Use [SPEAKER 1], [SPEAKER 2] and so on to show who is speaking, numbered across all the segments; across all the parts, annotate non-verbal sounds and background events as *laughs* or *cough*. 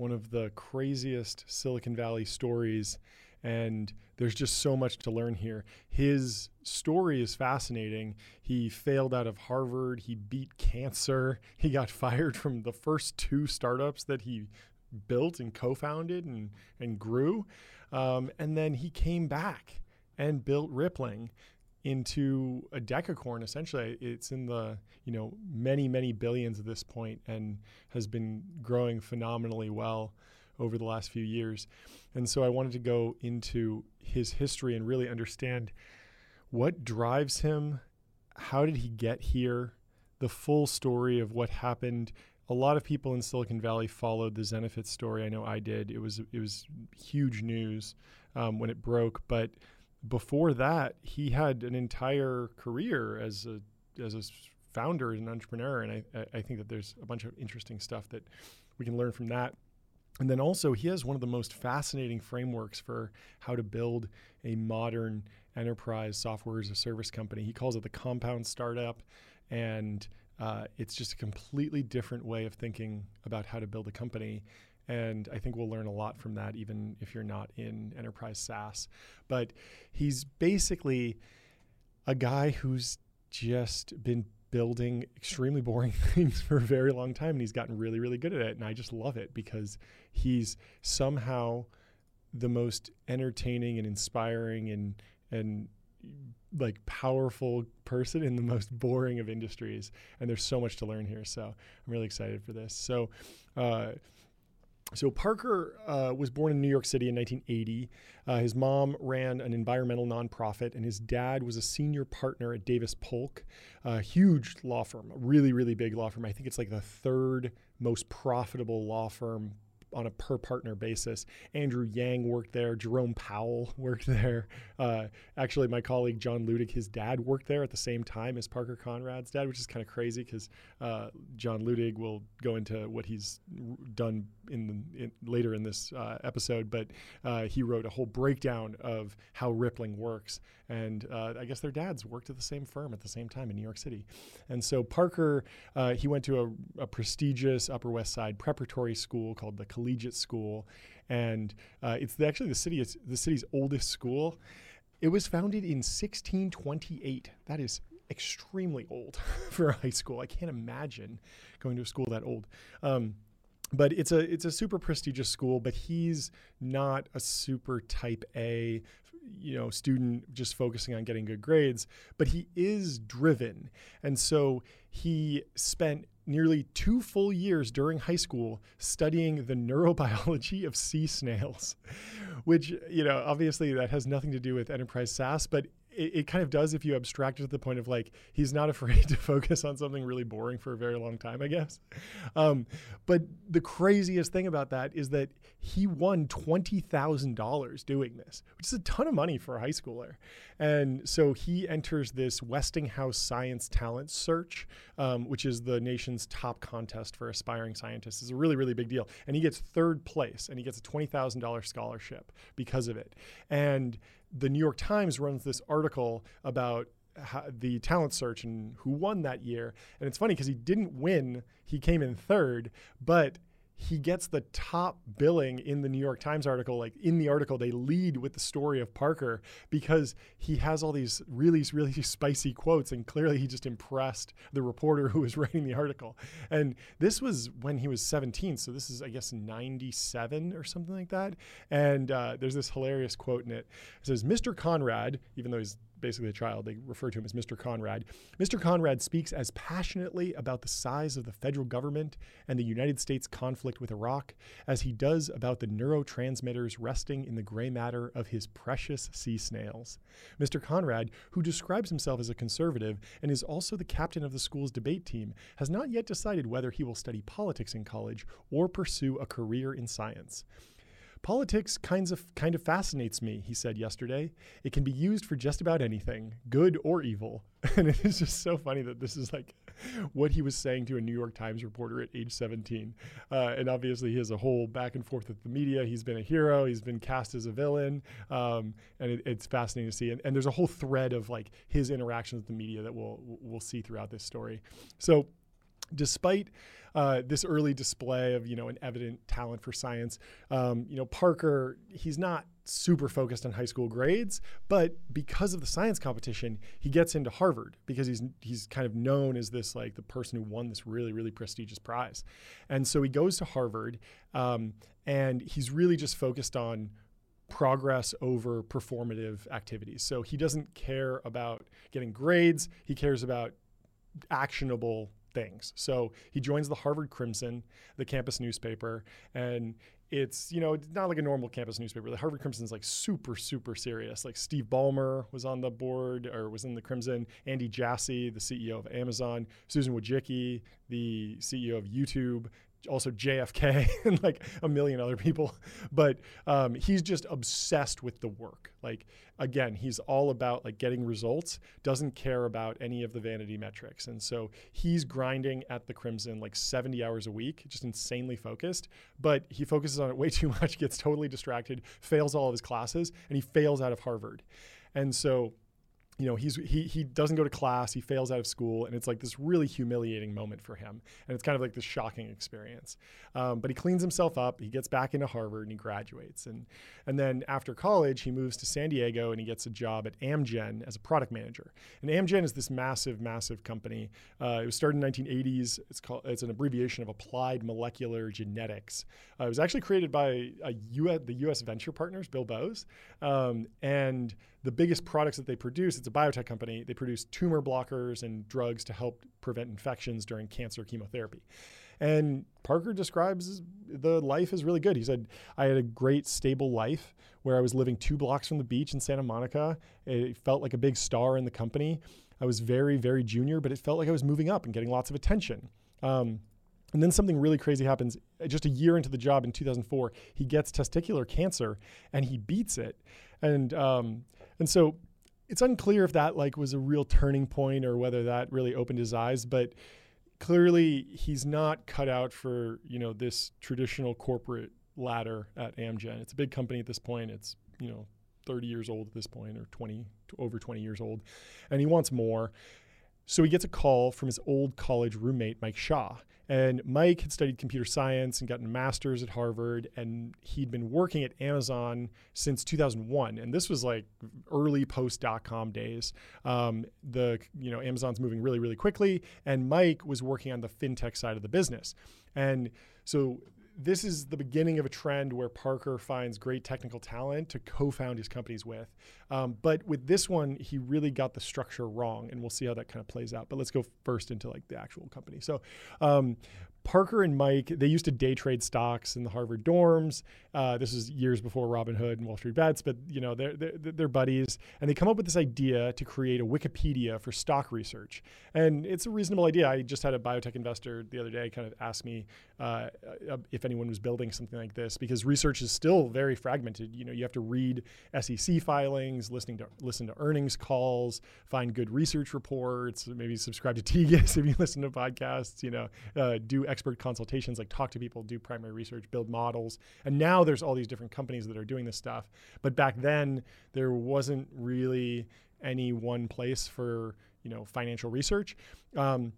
[SPEAKER 1] one of the craziest Silicon Valley stories. And there's just so much to learn here. His story is fascinating. He failed out of Harvard, he beat cancer, he got *laughs* fired from the first two startups that he built and co founded and, and grew. Um, and then he came back and built Rippling into a decacorn essentially. It's in the you know many many billions at this point and has been growing phenomenally well over the last few years. And so i wanted to go into his history and really understand what drives him. How did he get here? The full story of what happened. A lot of people in silicon valley followed the zenefits story. I know i did. It was it was huge news um, when it broke but before that, he had an entire career as a as a founder and entrepreneur, and I, I think that there's a bunch of interesting stuff that we can learn from that. And then also, he has one of the most fascinating frameworks for how to build a modern enterprise software as a service company. He calls it the compound startup, and uh, it's just a completely different way of thinking about how to build a company. And I think we'll learn a lot from that, even if you're not in enterprise SaaS. But he's basically a guy who's just been building extremely boring *laughs* things for a very long time and he's gotten really really good at it and I just love it because he's somehow the most entertaining and inspiring and and like powerful person in the most boring of industries and there's so much to learn here so I'm really excited for this so uh, so Parker uh, was born in New York City in 1980. Uh, his mom ran an environmental nonprofit, and his dad was a senior partner at Davis Polk, a huge law firm, a really, really big law firm. I think it's like the third most profitable law firm on a per partner basis. Andrew Yang worked there. Jerome Powell *laughs* worked there. Uh, actually, my colleague John Luttig, his dad worked there at the same time as Parker Conrad's dad, which is kind of crazy because uh, John Luttig will go into what he's done in, the, in later in this uh, episode. But uh, he wrote a whole breakdown of how Rippling works, and uh, I guess their dads worked at the same firm at the same time in New York City. And so Parker, uh, he went to a, a prestigious Upper West Side preparatory school called the collegiate school, and uh, it's the, actually the city the city's oldest school. It was founded in 1628. That is extremely old *laughs* for a high school. I can't imagine going to a school that old. Um, but it's a it's a super prestigious school but he's not a super type a you know student just focusing on getting good grades but he is driven and so he spent nearly two full years during high school studying the neurobiology of sea snails, *laughs* which, you know, obviously that has nothing to do with enterprise SaaS, but it, it, kind of does if you abstract it to the point of like he's not *laughs* afraid to focus on something really boring for a very long time, I guess. Um, but the craziest thing about that is that he won twenty thousand dollars doing this, which is a ton of money for a high schooler. And so he enters this Westinghouse Science Talent Search, um, which is the nation's top contest for aspiring scientists. It's a really really big deal, and he gets third place, and he gets a twenty thousand dollars scholarship because of it. And the New York Times runs this article about the talent search and who won that year. And it's funny because he didn't win, he came in third, but he gets the top billing in the New York Times article. Like in the article, they lead with the story of Parker because he has all these really, really *laughs* spicy quotes, and clearly he just impressed the reporter who was *laughs* writing the article. And this was when he was 17, so this is, I guess, 97 or something like that. And uh, there's this hilarious quote in it. It says, "Mr. Conrad, even though he's basically a child. They refer to him as Mr. Conrad. Mr. Conrad speaks as passionately about the size of the federal government and the United States conflict with Iraq as he does about the neurotransmitters resting in the gray matter of his precious sea snails. Mr. Conrad, who describes himself as a conservative and is also the captain of the school's debate team, has not yet decided whether he will study politics in college or pursue a career in science. Politics kinds of kind of fascinates me, he said yesterday. It can be used for just about anything, good or evil. *laughs* And it is just so funny that this is like what he was saying to a New York Times reporter at age 17. Uh, and obviously, he has a whole back and forth with the media. He's been a hero, he's been cast as a villain. Um, and it, it's fascinating to see. And, and there's a whole thread of like his interactions with the media that we'll, we'll see throughout this story. So, despite uh, this early display of you know an evident talent for science. Um, you know, Parker, he's not super focused on high school grades, but because of the science competition, he gets into Harvard because he's he's kind of known as this like the person who won this really really prestigious prize, and so he goes to Harvard, um, and he's really just focused on progress over performative activities. So he doesn't care about getting grades, he cares about actionable things. So he joins the Harvard Crimson, the campus newspaper, and it's you know not like a normal campus newspaper. The Harvard Crimson is like super super serious. Like Steve Ballmer was on the board or was in the Crimson. Andy Jassy, the CEO of Amazon. Susan Wojcicki, the CEO of YouTube also JFK *laughs* and like a million other people. But um, he's just obsessed with the work. Like again, he's all about like getting results. Doesn't care about any of the vanity metrics. And so he's grinding at the Crimson like 70 hours a week, just insanely focused. But he focuses on it way too much, gets totally distracted, fails all of his classes, and he fails out of Harvard. And so you know he's he he doesn't go to class he fails out of school and it's like this really humiliating moment for him and it's kind of like this shocking experience. Um, but he cleans himself up he gets back into harvard and he graduates and and then after college he moves to san diego and he gets a job at amgen as a product manager. And amgen is this massive massive company. Uh, it was started in the 1980s it's called it's an abbreviation of applied molecular genetics. Uh, it was actually created by a US, the us venture partners bill bowes um, and the biggest products that they produce, it's a biotech company, they produce tumor blockers and drugs to help prevent infections during cancer chemotherapy. And Parker describes the life is really good. He said, I had a great, stable life where I was living two blocks from the beach in Santa Monica. It felt like a big star in the company. I was very, very junior, but it felt like I was moving up and getting lots of attention. Um, and then something really crazy happens. Just a year into the job in 2004, he gets testicular cancer and he beats it. And um, and so it's unclear if that like was a real turning point or whether that really opened his eyes, but clearly he's not cut out for, you know, this traditional corporate ladder at Amgen. It's a big company at this point. It's, you know, 30 years old at this point or 20 over 20 years old and he wants more. So he gets a call from his old college roommate Mike Sha and Mike had studied computer science and gotten a master's at Harvard, and he'd been working at Amazon since 2001. And this was like early post dot com days. Um, the you know Amazon's moving really really quickly, and Mike was working on the fintech side of the business. And so this is the beginning of a trend where Parker finds great technical talent to co-found his companies with. Um, but with this one, he really got the structure wrong, and we'll see how that kind of plays out. But let's go first into like the actual company. So um, Parker and Mike, they used to day trade stocks in the Harvard dorms. Uh, this is years before Robinhood and Wall Street Bets, but you know they're, they're, they're buddies, and they come up with this idea to create a Wikipedia for stock research. And it's a reasonable idea. I just had a biotech investor the other day kind of ask me uh, uh if anyone was building something like this because research is still very fragmented. You know, you have to read SEC filings, listening to listen to earnings calls, find good research reports, maybe subscribe to *laughs* TGIS if you listen to podcasts. You know, uh, do expert consultations, like talk to people, do primary research, build models. And now there's all these different companies that are doing this stuff. But back then, there wasn't really any one place for you know financial research. Um,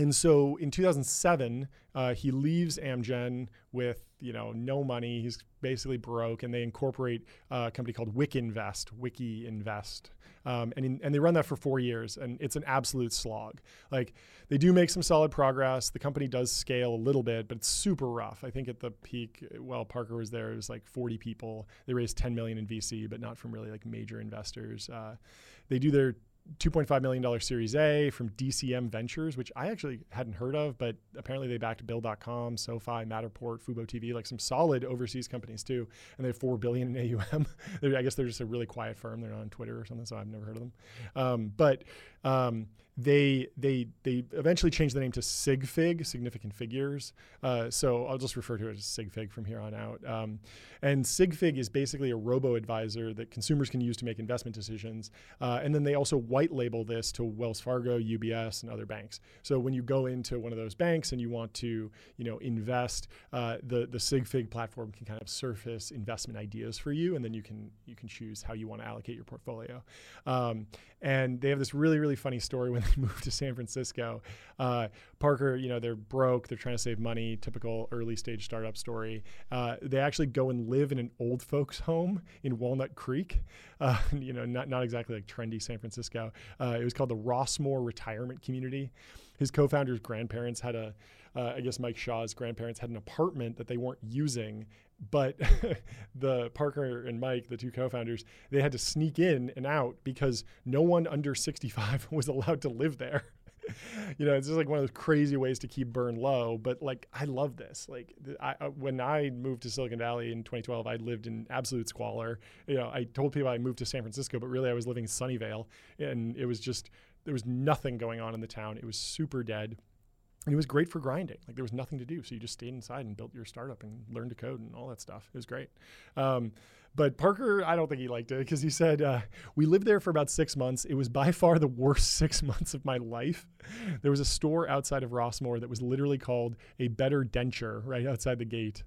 [SPEAKER 1] and so in 2007, uh, he leaves Amgen with you know no money. He's basically broke, and they incorporate uh, a company called Wikinvest, Wiki Invest, um, and in, and they run that for four years, and it's an absolute slog. Like they do make some solid progress. The company does scale a little bit, but it's super rough. I think at the peak, while Parker was there, it was like 40 people. They raised 10 million in VC, but not from really like major investors. Uh, they do their $2.5 million Series A from DCM Ventures, which I actually hadn't heard of, but apparently they backed Bill.com, SoFi, Matterport, Fubo TV, like some solid overseas companies too. And they have 4 billion in AUM. *laughs* I guess they're just a really quiet firm. They're not on Twitter or something, so I've never heard of them. Um, but um, they they they eventually changed the name to SigFig, Significant Figures. Uh, so I'll just refer to it as SigFig from here on out. Um, and SigFig is basically a robo advisor that consumers can use to make investment decisions. Uh, and then they also white label this to Wells Fargo, UBS, and other banks. So when you go into one of those banks and you want to you know invest, uh, the the SigFig platform can kind of surface investment ideas for you, and then you can you can choose how you want to allocate your portfolio. Um, and they have this really really really funny story when *laughs* they moved to San Francisco. Uh, Parker, you know, they're broke, they're trying to save money, typical early stage startup story. Uh, they actually go and live in an old folks' home in Walnut Creek. Uh, *laughs* you know, not not exactly like trendy San Francisco. Uh, it was called the Rossmoor Retirement Community. His co-founder's grandparents had a uh, I guess Mike Sha's grandparents had an apartment that they weren't using, but *laughs* the Parker and Mike, the two co-founders, they had to sneak in and out because no one under 65 *laughs* was allowed to live there. *laughs* you know, it's just like one of those crazy ways to keep burn low. But like, I love this. Like, I, I, when I moved to Silicon Valley in 2012, I lived in absolute squalor. You know, I told people I moved to San Francisco, but really I was living in Sunnyvale, and it was just there was nothing going on in the town. It was super dead and it was great for grinding. Like there was nothing to do, so you just stayed inside and built your startup and learned to code and all that stuff. It was great. Um, but Parker, I don't think he liked it because he said uh, we lived there for about six months. It was by *laughs* far the worst six months of my life. There was a store outside of Rossmoor that was literally called a Better Denture right outside the gate.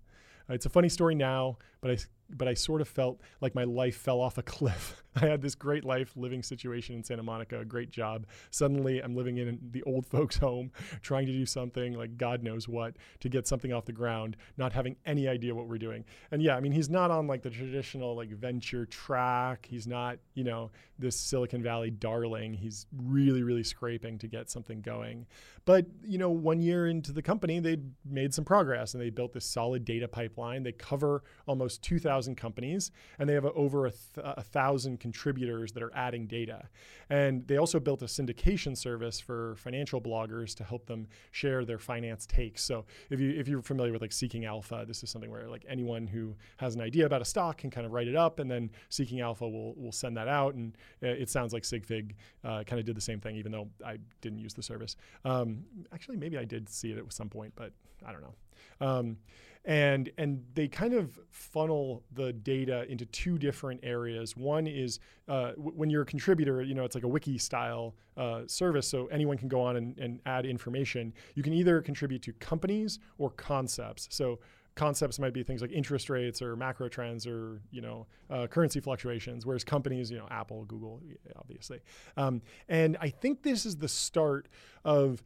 [SPEAKER 1] Uh, it's a funny story now, but I but I sort of felt like my life fell off a cliff. *laughs* I had this great life living situation in Santa Monica, a great job. Suddenly, I'm living in the old *laughs* folks' home, trying to do something like God knows what to get something off the ground, not having any idea what we're doing. And yeah, I mean, he's not on like the traditional like venture track. He's not, you know, this Silicon Valley darling. He's really, really scraping to get something going. But, you know, one year into the company, they made some progress and they built this solid data pipeline. They cover almost 2,000 thousand companies, and they have over a, th- a, thousand contributors that are adding data. And they also built a syndication service for financial bloggers to help them share their finance takes. So if you if you're familiar with like Seeking Alpha, this is something where like anyone who has an idea about a stock can kind of write it up, and then Seeking Alpha will will send that out. And it sounds like Sigfig uh, kind of did the same thing, even though I didn't use the service. Um, actually, maybe I did see it at some point, but I don't know. Um, and and they kind of funnel the data into two different areas. One is uh, w- when you're a contributor, you know, it's like a wiki style uh, service, so anyone can go on and, and add information. You can either contribute to companies or concepts. So concepts might be things like interest rates or macro trends or you know uh, currency fluctuations whereas companies you know apple google obviously um, and i think this is the start of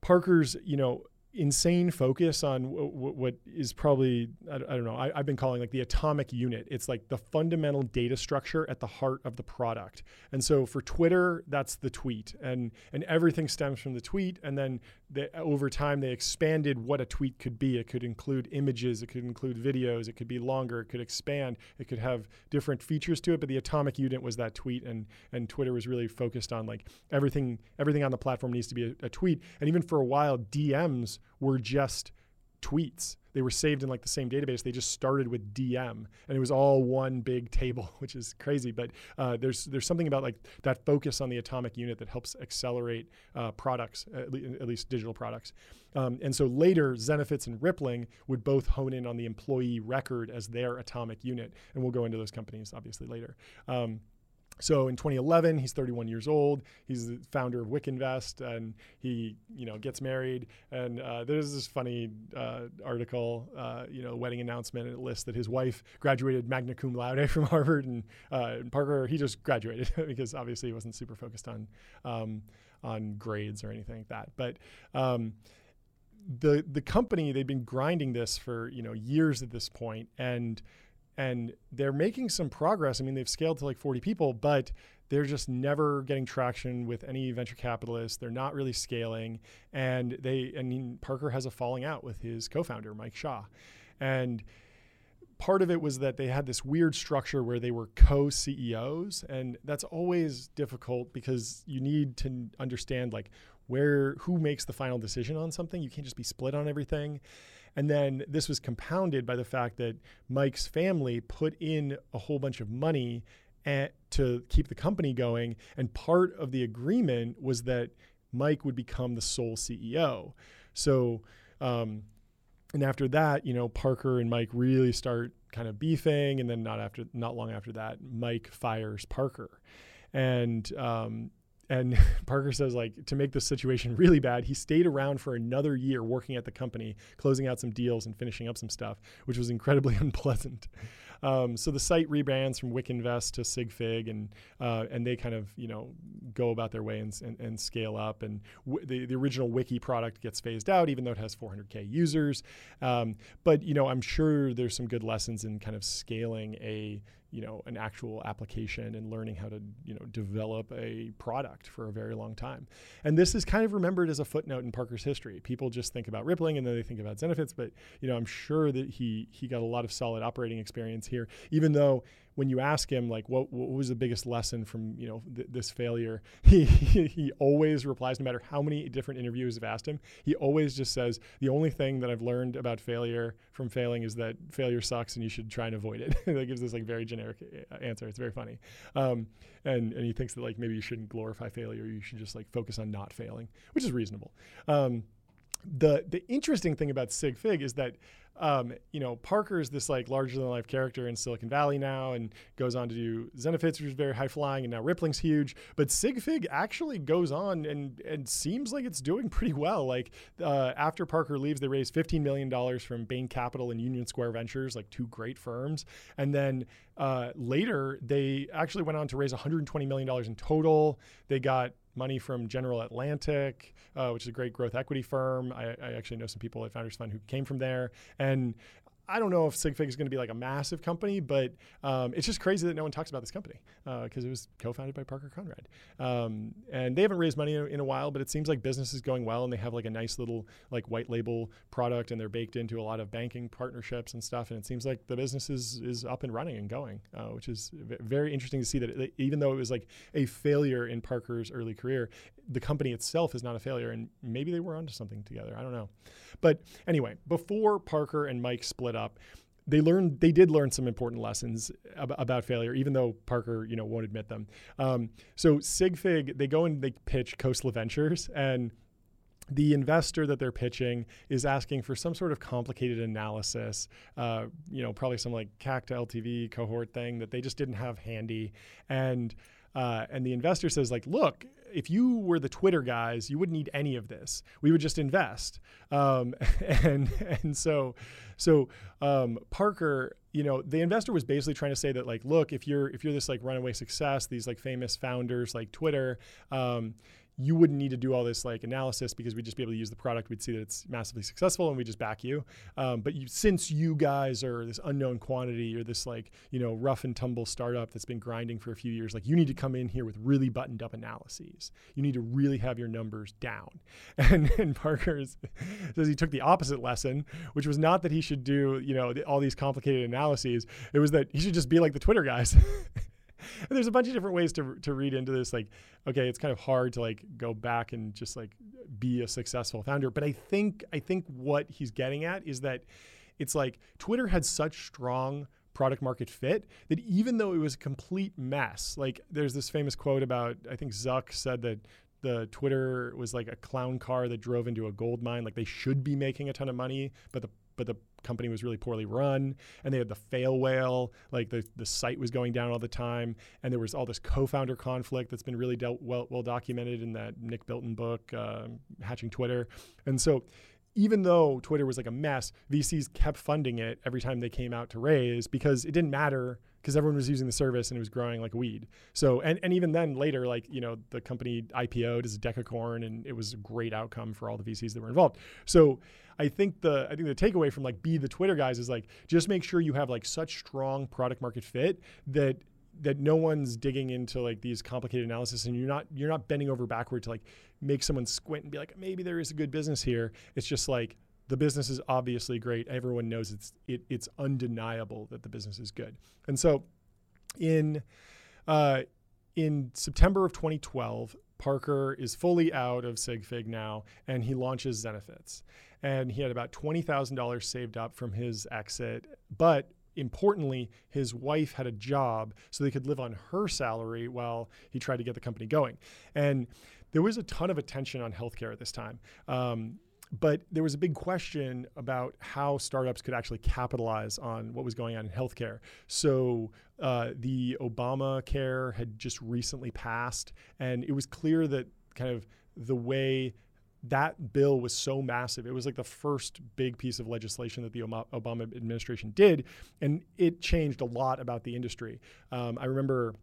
[SPEAKER 1] parker's you know insane focus on w- w- what is probably I, I don't know I, have been calling like the atomic unit. It's like the fundamental data structure at the heart of the product. And so for twitter that's the tweet. And and everything stems from the tweet. And then the, over time they expanded what a tweet could be. It could include images. It could include videos. It could be longer. It could expand. It could have different features to it. But the atomic unit was that tweet. And and twitter was really focused on like everything everything on the platform needs to be a, a tweet. And even for a while dms were just tweets. They were saved in like the same database. They just started with DM, and it was all one big table, *laughs* which is crazy. But uh, there's there's something about like that focus on the atomic unit that helps accelerate uh, products, at, le- at, least digital products. Um, and so later, Zenefits and Rippling would both hone in on the employee record as their atomic unit, and we'll go into those companies obviously later. Um, so in 2011, he's 31 years old. He's the founder of Wikinvest, and he, you know, gets married. And uh, there's this funny uh, article, uh, you know, wedding announcement. And it lists that his wife graduated magna cum laude *laughs* from Harvard, and, uh, Parker he just graduated *laughs* because obviously he wasn't super focused on um, on grades or anything like that. But um, the the company they've been grinding this for you know years at this point, and and they're making some progress. I mean, they've scaled to like 40 people, but they're just never getting traction with any venture capitalists. They're not really scaling, and they. I mean, Parker has a falling out with his co-founder Mike Sha, and part of it was that they had this weird structure where they were co-CEOs, and that's always difficult because you need to understand like where who makes the final decision on something. You can't just be split on everything. And then this was compounded by the fact that Mike's family put in a whole bunch of money at, to keep the company going. And part of the agreement was that Mike would become the sole CEO. So, um, and after that, you know, Parker and Mike really start kind of beefing, and then not after, not long after that, Mike fires Parker, and um, and *laughs* Parker says, like, to make the situation *laughs* really bad, he stayed around for another year working at the company, closing out some deals and finishing up some stuff, which was incredibly *laughs* unpleasant. Um, so the site rebrands from Wikinvest to SigFig, and uh, and they kind of you know go about their way and, and, and scale up. And w- the the original Wiki product gets phased out, even though it has 400k users. Um, but you know, I'm sure there's some good lessons in kind of scaling a you know an actual application and learning how to you know develop a product for a very long time and this is kind of remembered as a footnote in parker's history people just think about rippling and then they think about zenefits but you know i'm sure that he he got a lot of solid operating experience here even though when you ask him like what, what was the biggest lesson from you know th- this failure *laughs* he he always replies no matter how many different interviews have asked him he always just says the only thing that i've learned about failure from failing is that failure sucks and you should try and avoid it. *laughs* That gives this like very generic uh, answer. It's very funny. Um, and and he thinks that like maybe you shouldn't glorify failure. You should just like focus on not failing which is reasonable. Um, the the interesting thing about SigFig is that um, you know, Parker is this like larger than life character in Silicon Valley now and goes on to do Zenefits, which is very high flying, and now Rippling's huge. But SigFig actually goes on and and seems like it's doing pretty well. Like uh, after Parker leaves, they raised $15 million from Bain Capital and Union Square Ventures, like two great firms. And then uh, later, they actually went on to raise $120 million in total. They got money from General Atlantic, uh, which is a great growth equity firm. I, I, actually know some people at Founders Fund who came from there. And I don't know if SigFig is going to be like a massive company, but um, it's just crazy that no one talks about this company because uh, it was co-founded by Parker Conrad. Um, and they haven't raised money in, in, a while, but it seems like business is going well, and they have like a nice little like white label product, and they're baked into a lot of banking partnerships and stuff. And it seems like the business is is up and running and going, uh, which is v- very interesting to see that it, even though it was like a failure in Parker's early career, the company itself is not a failure, and maybe they were onto something together. I don't know, but anyway, before Parker and Mike split up up. They learned, they did learn some important lessons ab- about failure, even though Parker, you know, won't admit them. Um, so SigFig, they go and they pitch Khosla Ventures, and the investor that they're pitching is asking for some sort of complicated analysis, uh, you know, probably some like CAC to LTV cohort thing that they just didn't have handy. And uh, and the investor says, like, look, if you were the Twitter guys, you wouldn't need any of this. We would just invest. Um, *laughs* and and so so um, Parker, you know, the investor was basically trying to say that like, look, if you're if you're this like runaway success, these like famous founders like Twitter. Um, you wouldn't need to do all this like analysis because we'd just be able to use the product. We'd see that it's massively successful and we just back you. Um, but you, since you guys are this unknown quantity or this like, you know, rough and tumble startup that's been grinding for a few years, like you need to come in here with really buttoned up analyses. You need to really have your numbers down. *laughs* And, and Parker says he took the opposite lesson, which was not that he should do, you know, all these complicated analyses. It was that he should just be like the Twitter guys. *laughs* and *laughs* there's a bunch of different ways to, to read into this like okay it's kind of hard to like go back and just like be a successful founder but i think i think what he's getting at is that it's like twitter had such strong product market fit that even though it was a complete mess like there's this famous quote about i think zuck said that the Twitter was like a clown car that drove into a gold mine. Like they should be making a ton of money, but the but the company was really poorly run and they had the fail whale like the, the site was going down all the time and there was all this co-founder conflict that's been really dealt well, well documented in that nick bilton book uh, hatching twitter. And so even though twitter was like a mess vcs kept funding it every time they came out to raise because it didn't matter because everyone was using the service and it was growing like weed. So and, and even then later, like, you know, the company IPO'd as a decacorn and it was a great outcome for all the VCs that were involved. So I think the I think the takeaway from like be the Twitter guys is like just make sure you have like such strong product market fit that that no one's digging into like these complicated analysis and you're not you're not bending over backward to like make someone squint and be like maybe there is a good business here. It's just like the business is obviously great. Everyone knows it's it, it's undeniable that the business is good. And so, in uh, in September of 2012, Parker is fully out of SigFig now, and he launches Zenefits. And he had about twenty thousand dollars saved up from his exit, but importantly, his wife had a job so they could live on her salary while he tried to get the company going. And there was a ton of attention on healthcare at this time. Um, but there was a big question about how startups could actually capitalize on what was going on in healthcare. So uh, the Obamacare had just recently passed, and it was clear that kind of the way that bill was so massive. It was like the first big piece of legislation that the Obama administration did, and it changed a lot about the industry. Um, I remember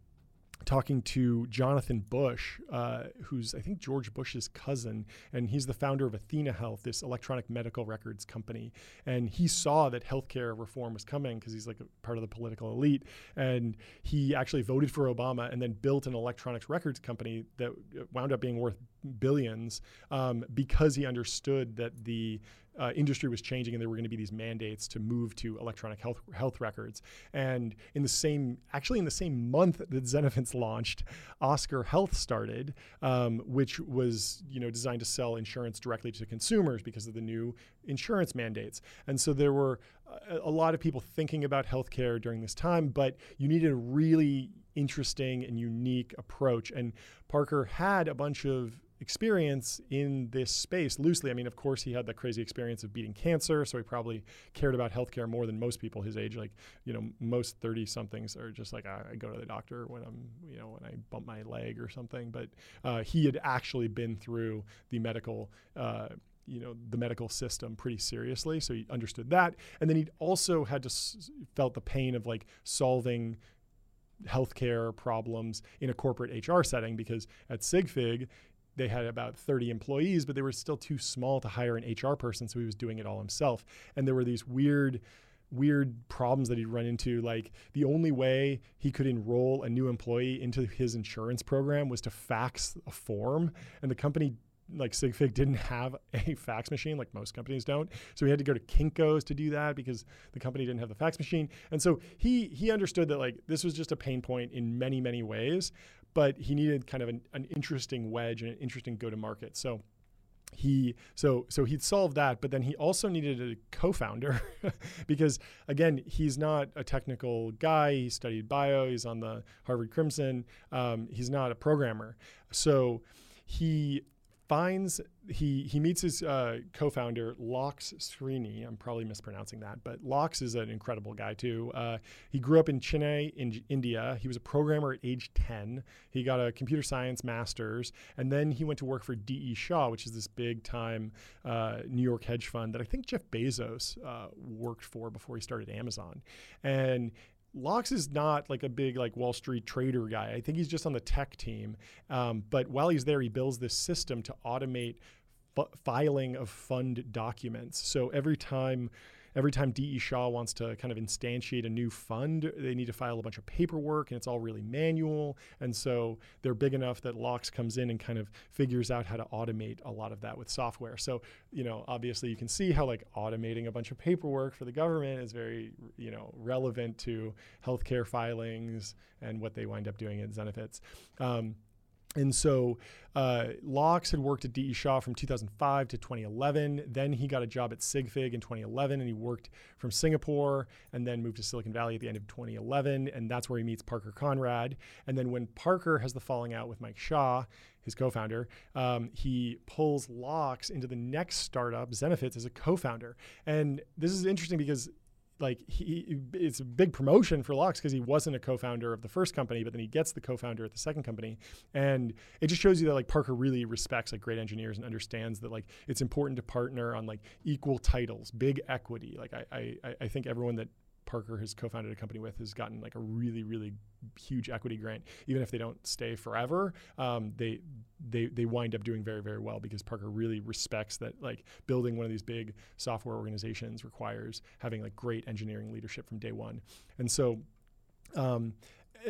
[SPEAKER 1] talking to Jonathan Bush, uh, who's I think George Bush's cousin, and he's the founder of Athena Health, this electronic medical records company. And he saw that healthcare reform was coming because he's like a part of the political elite, and he actually voted for Obama and then built an electronics records company that wound up being worth billions um, because he understood that the uh, industry was changing and there were going to be these mandates to move to electronic health health records. And in the same, actually in the same month that Zenefits launched, Oscar Health started, um, which was you know designed to sell insurance directly to consumers because of the new insurance mandates. And so there were a, a lot of people thinking about healthcare during this time, but you needed a really interesting and unique approach. And Parker had a bunch of experience in this space loosely. I mean, of course, he had that crazy experience of beating cancer, so he probably cared about healthcare more than most people his age. Like, you know, most 30 somethings are just like, I, I go to the doctor when I'm, you know, when I bump my leg or something. But uh, he had actually been through the medical. Uh, you know the medical system pretty seriously so he understood that and then he also had to s- felt the pain of like solving healthcare problems in a corporate HR setting because at SigFig, they had about 30 employees, but they were still too small to hire an HR person, so he was doing it all himself. And there were these weird weird problems that he'd run into like the only way he could enroll a new employee into his insurance program was to fax a form and the company like SigFig didn't have *laughs* a fax machine like most companies don't. So he had to go to Kinko's to do that because the company didn't have the fax machine. And so he he understood that like this was just a pain point in many many ways, but he needed kind of an, an interesting wedge and an interesting go to market. So he so so he'd solved that but then he also needed a co-founder *laughs* because again he's not a technical guy. He studied bio. He's on the harvard crimson. Um, he's not a programmer. So he finds he he meets his uh, co-founder Laks Srini. I'm probably mispronouncing that, but Laks is an incredible guy too. Uh, he grew up in Chennai, in India. He was a programmer at age 10. He got a computer science master's, and then he went to work for D.E. Shaw, which is this big time uh, New York hedge fund that I think Jeff Bezos uh, worked for before he started Amazon. And Laks is not like a big like Wall Street trader guy. I think he's just on the tech team. Um, but while he's there, he builds this system to automate f- filing of fund documents. So every time every time DE Shaw wants to kind of instantiate a new fund, they need to file a bunch of paperwork and it's all really manual. And so they're big enough that Laks comes in and kind of figures out how to automate a lot of that with software. So, you know, obviously you can see how like automating a bunch of paperwork for the government is very, you know, relevant to healthcare filings and what they wind up doing at Zenefits. Um, and so uh, Laks had worked at DE Shaw from 2005 to 2011. Then he got a job at SigFig in 2011, and he worked from Singapore and then moved to Silicon Valley at the end of 2011. And that's where he meets Parker Conrad. And then when Parker has the falling out with Mike Sha, his co-founder, um, he pulls Laks into the next startup, Zenefits, as a co-founder. And this is interesting because like he it's a big promotion for Laks because he wasn't a co-founder of the first company, but then he gets the co-founder at the second company, and it just shows you that like Parker really respects like great engineers and understands that like it's important to partner on like equal titles, big equity. Like I I, I think everyone that Parker has co-founded a company with has gotten like a really really huge equity grant. Even if they don't stay forever, um, they they they wind up doing very very well because Parker really respects that like building one of these big software organizations requires having like great engineering leadership from day one. And so um,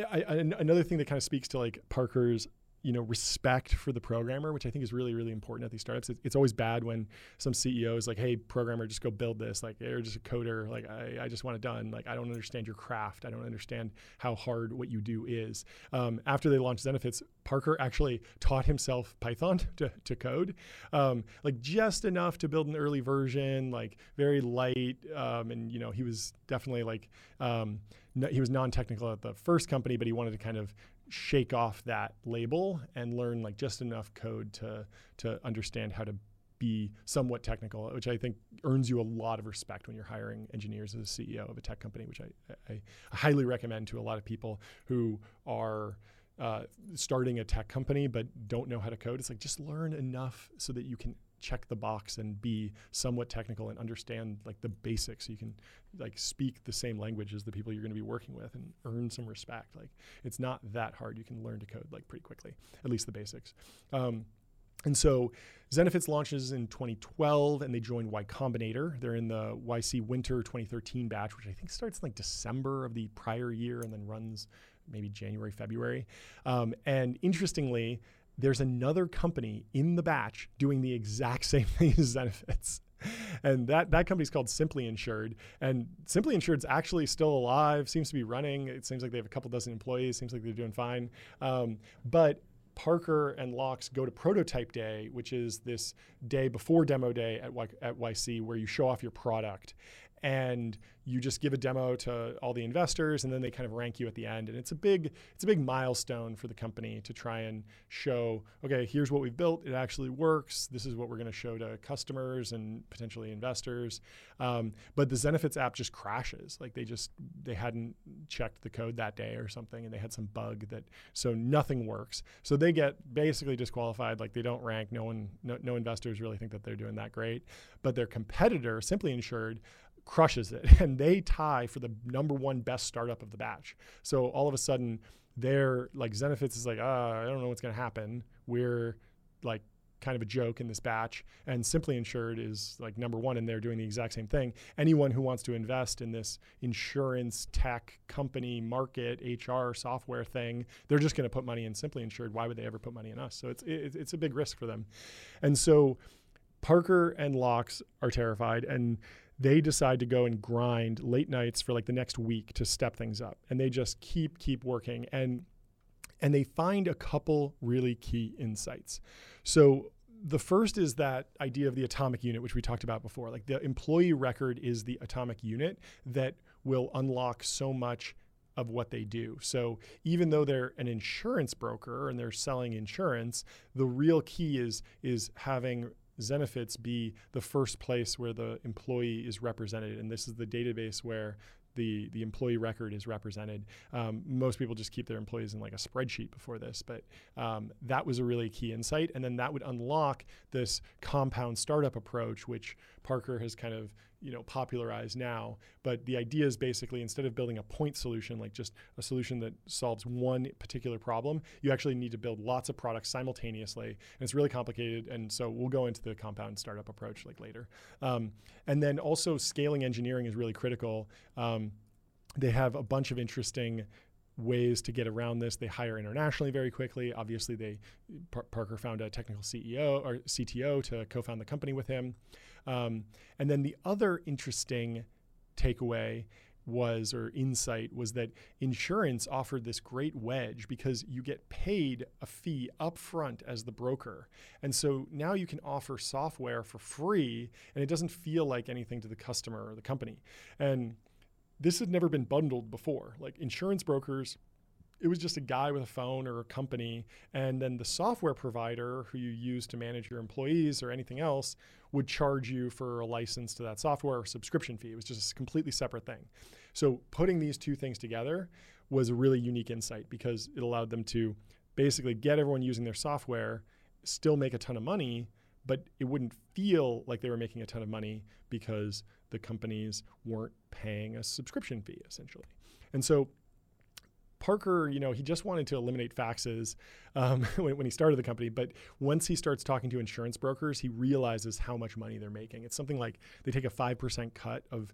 [SPEAKER 1] I, I, another thing that kind of speaks to like Parker's you know respect for the programmer which i think is really really important at these startups. It's, it's always bad when some ceo is like hey programmer just go build this like you're just a coder like I, I just want it done. Like i don't understand your craft. I don't understand how hard what you do is. Um, after they launched zenefits parker actually taught himself python *laughs* to, to code um, like just enough to build an early version like very light um, and you know he was definitely like um, no, he was non-technical at the first company but he wanted to kind of shake off that label and learn like just enough code to to understand how to be somewhat technical, which I think earns you a lot of respect when you're hiring engineers as a CEO of a tech company, which I, I, I highly recommend to a lot of people who are uh, starting a tech company but don't know how to code. It's like just learn enough so that you can check the box and be somewhat technical and understand like the basics. So you can like speak the same language as the people you're going to be working with and earn some respect. Like it's not that hard. You can learn to code like pretty quickly, at least the basics. Um, and so Zenefits launches in 2012 and they join Y Combinator. They're in the YC Winter 2013 batch, which I think starts in like December of the prior year and then runs maybe January, February. Um, and interestingly, there's another company in the batch doing the exact *laughs* same thing as Zenefits. And that, that company's called Simply Insured. And Simply Insured's actually still alive, seems to be running. It seems like they have a couple dozen employees, seems like they're doing fine. Um, but Parker and Laks go to Prototype Day, which is this day before demo day at, y- at YC where you show off your product and you just give a demo to all the investors and then they kind of rank you at the end. And it's a big it's a big milestone for the company to try and show okay here's what we've built. It actually works. This is what we're going to show to customers and potentially investors. Um, but the zenefits app just crashes. Like they just they hadn't checked the code that day or something and they had some bug that so nothing works. So they get basically disqualified. Like they don't rank. No one no, no investors really think that they're doing that great. But their competitor simply insured crushes it *laughs* and they tie for the number one best startup of the batch. So all of a sudden they're like Zenefits is like, uh, I don't know what's going to happen. We're like kind of a joke in this batch and simply insured is like number one and they're doing the exact same thing anyone who wants to invest in this insurance tech company market hr software thing they're just going to put money in simply insured why would they ever put money in us so it's it, it's a big risk for them and so parker and Laks are terrified and they decide to go and grind late nights for like the next week to step things up. And they just keep keep working. And and they find a couple really key insights. So the first is that idea of the atomic unit which we talked about before. Like the employee record is the atomic unit that will unlock so much of what they do. So even though they're an insurance broker and they're selling insurance, the real key is is having Zenefits be the first place where the employee is represented. And this is the database where the, the employee record is represented. Um, most people just keep their employees in like a spreadsheet before this, but um, that was a really key insight. And then that would unlock this compound startup approach, which Parker has kind of you know popularized now but the idea is basically instead of building a point solution like just a solution that solves one particular problem you actually need to build lots of products simultaneously and it's really complicated and so we'll go into the compound startup approach like later um, and then also scaling engineering is really critical um, they have a bunch of interesting ways to get around this. They hire internationally very quickly. Obviously, they Par- Parker found a technical CEO or CTO to co-found the company with him. Um, and then the other interesting takeaway was or insight was that insurance offered this great wedge because you get paid a fee upfront as the broker. And so now you can offer software for free and it doesn't feel like anything to the customer or the company. And this had never been bundled before. Like insurance brokers it was just a guy with a phone or a company and then the software provider who you use to manage your employees or anything else would charge you for a license to that software or subscription fee. It was just a completely separate thing. So putting these two things together was a really unique insight because it allowed them to basically get everyone using their software still make a ton of money but it wouldn't feel like they were making a ton of money because the companies weren't paying a subscription fee essentially. And so Parker, you know, he just wanted to eliminate faxes um, *laughs* when, when, he started the company. But once he starts talking to insurance brokers, he realizes how much money they're making. It's something like they take a 5% cut of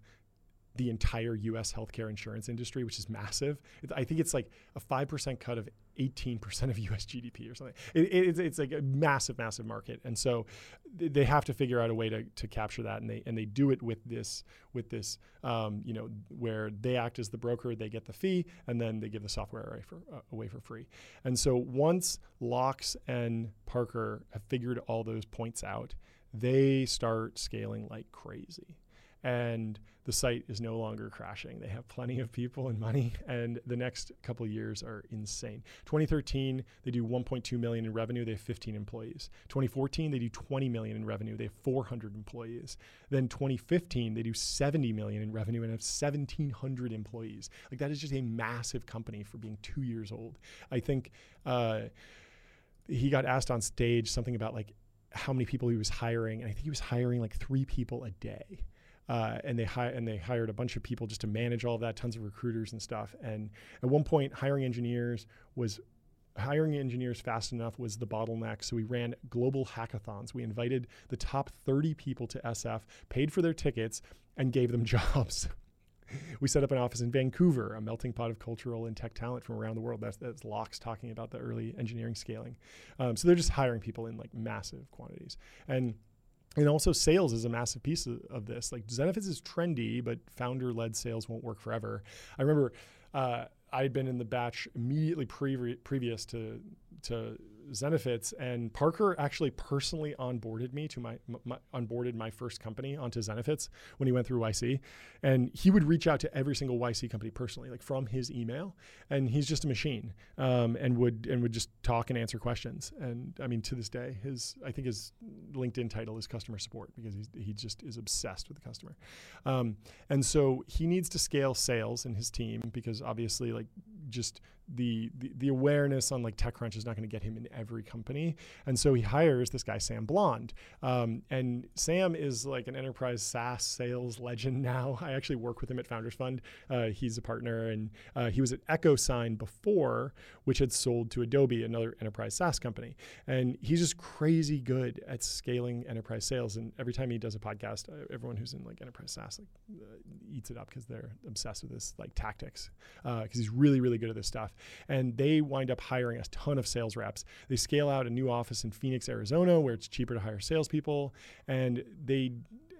[SPEAKER 1] the entire US healthcare insurance industry, which is massive. I think it's like a 5% cut of 18% of US GDP or something. It, it's, it's like a massive, massive market. And so they have to figure out a way to, to capture that. And they, and they do it with this, with this um, you know, where they act as the broker, they get the fee, and then they give the software away for, uh, away for free. And so once Laks and Parker have figured all those points out, they start scaling like crazy and the site is no longer crashing. They have plenty of people and money, and the next couple years are insane. 2013, they do 1.2 million in revenue. They have 15 employees. 2014, they do 20 million in revenue. They have 400 employees. Then 2015, they do 70 million in revenue and have 1,700 employees. Like that is just a massive company for being two years old. I think uh, he got asked on stage something about like how many people he was hiring, and I think he was hiring like three people a day. Uh, and they hi- and they hired a bunch of people just to manage all of that, tons of recruiters and stuff. And at one point, hiring engineers was hiring engineers fast enough was the bottleneck. So we ran global hackathons. We invited the top 30 people to SF, paid for their tickets, and gave them *laughs* jobs. we set up an office in Vancouver, a melting pot of cultural and tech talent from around the world. That's, that's Laks talking about the early engineering scaling. Um, so they're just hiring people in like massive quantities. And and also sales is a massive piece of, of this. Like Zenefits is trendy, but founder-led sales won't work forever. I remember uh, I had been in the batch immediately pre- previous to to Zenefits, and Parker actually personally onboarded me to my, my, onboarded my first company onto Zenefits when he went through YC, and he would reach out to every single YC company personally, like from his email, and he's just a machine, um, and would and would just talk and answer questions, and I mean to this day, his I think his LinkedIn title is customer support because he's, he just is obsessed with the customer, um, and so he needs to scale sales in his team because obviously like just the, the, the awareness on like TechCrunch is not going to get him in every company, and so he hires this guy Sam Blond, um, and Sam is like an enterprise SaaS sales legend *laughs* now. I actually work with him at Founders Fund. Uh, he's a partner, and uh, he was at EchoSign before, which had sold to Adobe, another enterprise SaaS company, and he's just crazy good at scaling enterprise sales. And every time he does a podcast, uh, everyone who's in like enterprise SaaS like uh, eats it up because they're obsessed with this like tactics because uh, he's really really good at this stuff and they wind up hiring a ton of sales reps. They scale out a new office in Phoenix, Arizona, where it's cheaper to hire salespeople, and they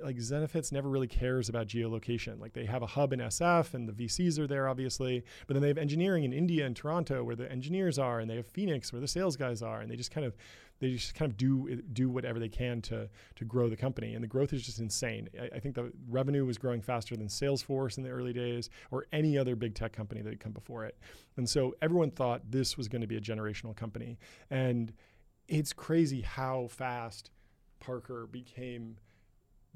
[SPEAKER 1] like Zenefits never really cares about geolocation. Like they have a hub in SF and the VCs are there obviously, but then they have engineering in India and Toronto where the engineers are, and they have Phoenix where the sales guys are, and they just kind of they just kind of do do whatever they can to to grow the company, and the growth is just insane. I, I think the revenue was growing faster than Salesforce in the early days or any other big tech company that had come before it, and so everyone thought this was going to be a generational company, and it's crazy how fast Parker became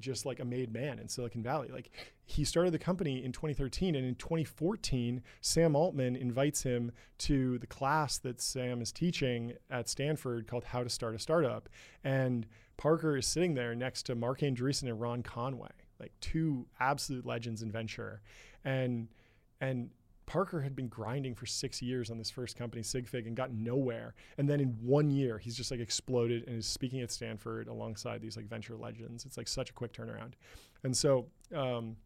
[SPEAKER 1] just like a made man in Silicon Valley. Like he started the company in 2013, and in 2014, Sam Altman invites him to the class that Sam is teaching at Stanford called How to Start a Startup. And Parker is sitting there next to Marc Andreessen and Ron Conway, like two absolute legends in venture. And and Parker had been grinding for six years on this first company, SigFig, and got nowhere. And then in one year, he's just like exploded and is speaking at Stanford alongside these like venture legends. It's like such a quick turnaround. And so, um,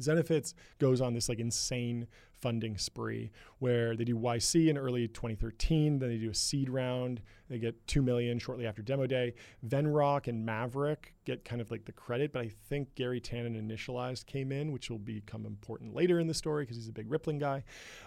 [SPEAKER 1] Zenefits goes on this like insane funding spree where they do YC in early 2013, then they do a seed round, they get 2 million shortly after demo day. Venrock and Maverick get kind of like the credit, but I think Gary Tannen initialized came in, which will become important later in the story because he's a big Rippling guy.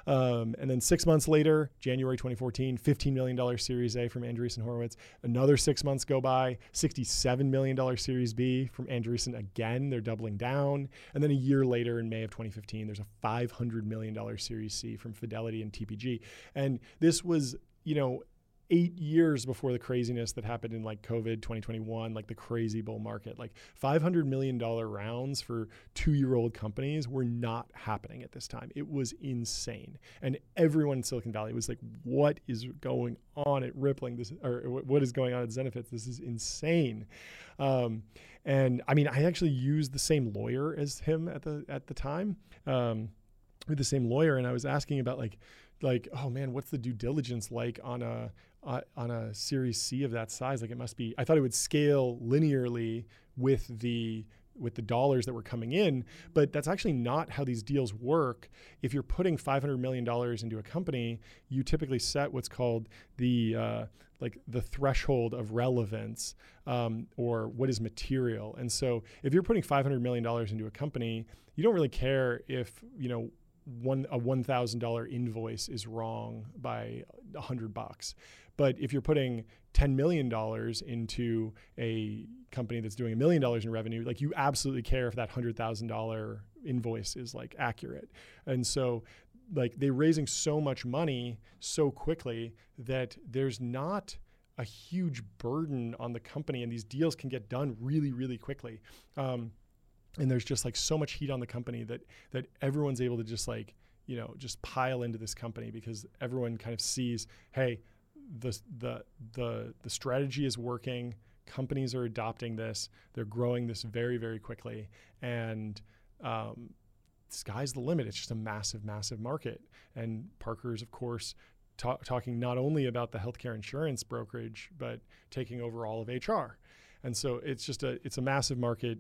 [SPEAKER 1] Um, and then six months later, January 2014, $15 million Series A from Andreessen Horowitz. Another six months go by, $67 million Series B from Andreessen again. They're doubling down. And then a year later, in May of 2015, there's a $500 million Series C from Fidelity and TPG. And this was, you know, eight years before the craziness that happened in like COVID 2021, like the crazy bull market. Like $500 million rounds for two year old companies were not happening at this time. It was insane. And everyone in Silicon Valley was like, what is going on at Rippling? This, or what is going on at Zenefits? This is insane. Um, and I mean, I actually used the same lawyer as him at the, at the time. Um, with the same lawyer and I was asking about like like oh man what's the due diligence like on a uh, on a series C of that size? Like it must be I thought it would scale linearly with the with the dollars that were coming in but that's actually not how these deals work. If you're putting 500 million dollars into a company you typically set what's called the uh, like the threshold of relevance um, or what is material. And so if you're putting 500 million dollars into a company you don't really care if you know one a one thousand dollar invoice is wrong by a hundred bucks. But if you're putting ten million dollars into a company that's doing a million dollars in revenue, like you absolutely care if that hundred thousand dollar invoice is like accurate. And so like they're raising so much money so quickly that there's not a huge burden on the company and these deals can get done really really quickly um, and there's just like so much heat on the company that that everyone's able to just like you know just pile into this company because everyone kind of sees hey the the the the strategy is working companies are adopting this. They're growing this very, very quickly. And um, sky's the limit. It's just a massive, massive market. And Parker's, of course, ta- talking not only about the healthcare insurance brokerage, but taking over all of HR. And so it's just a it's a massive market,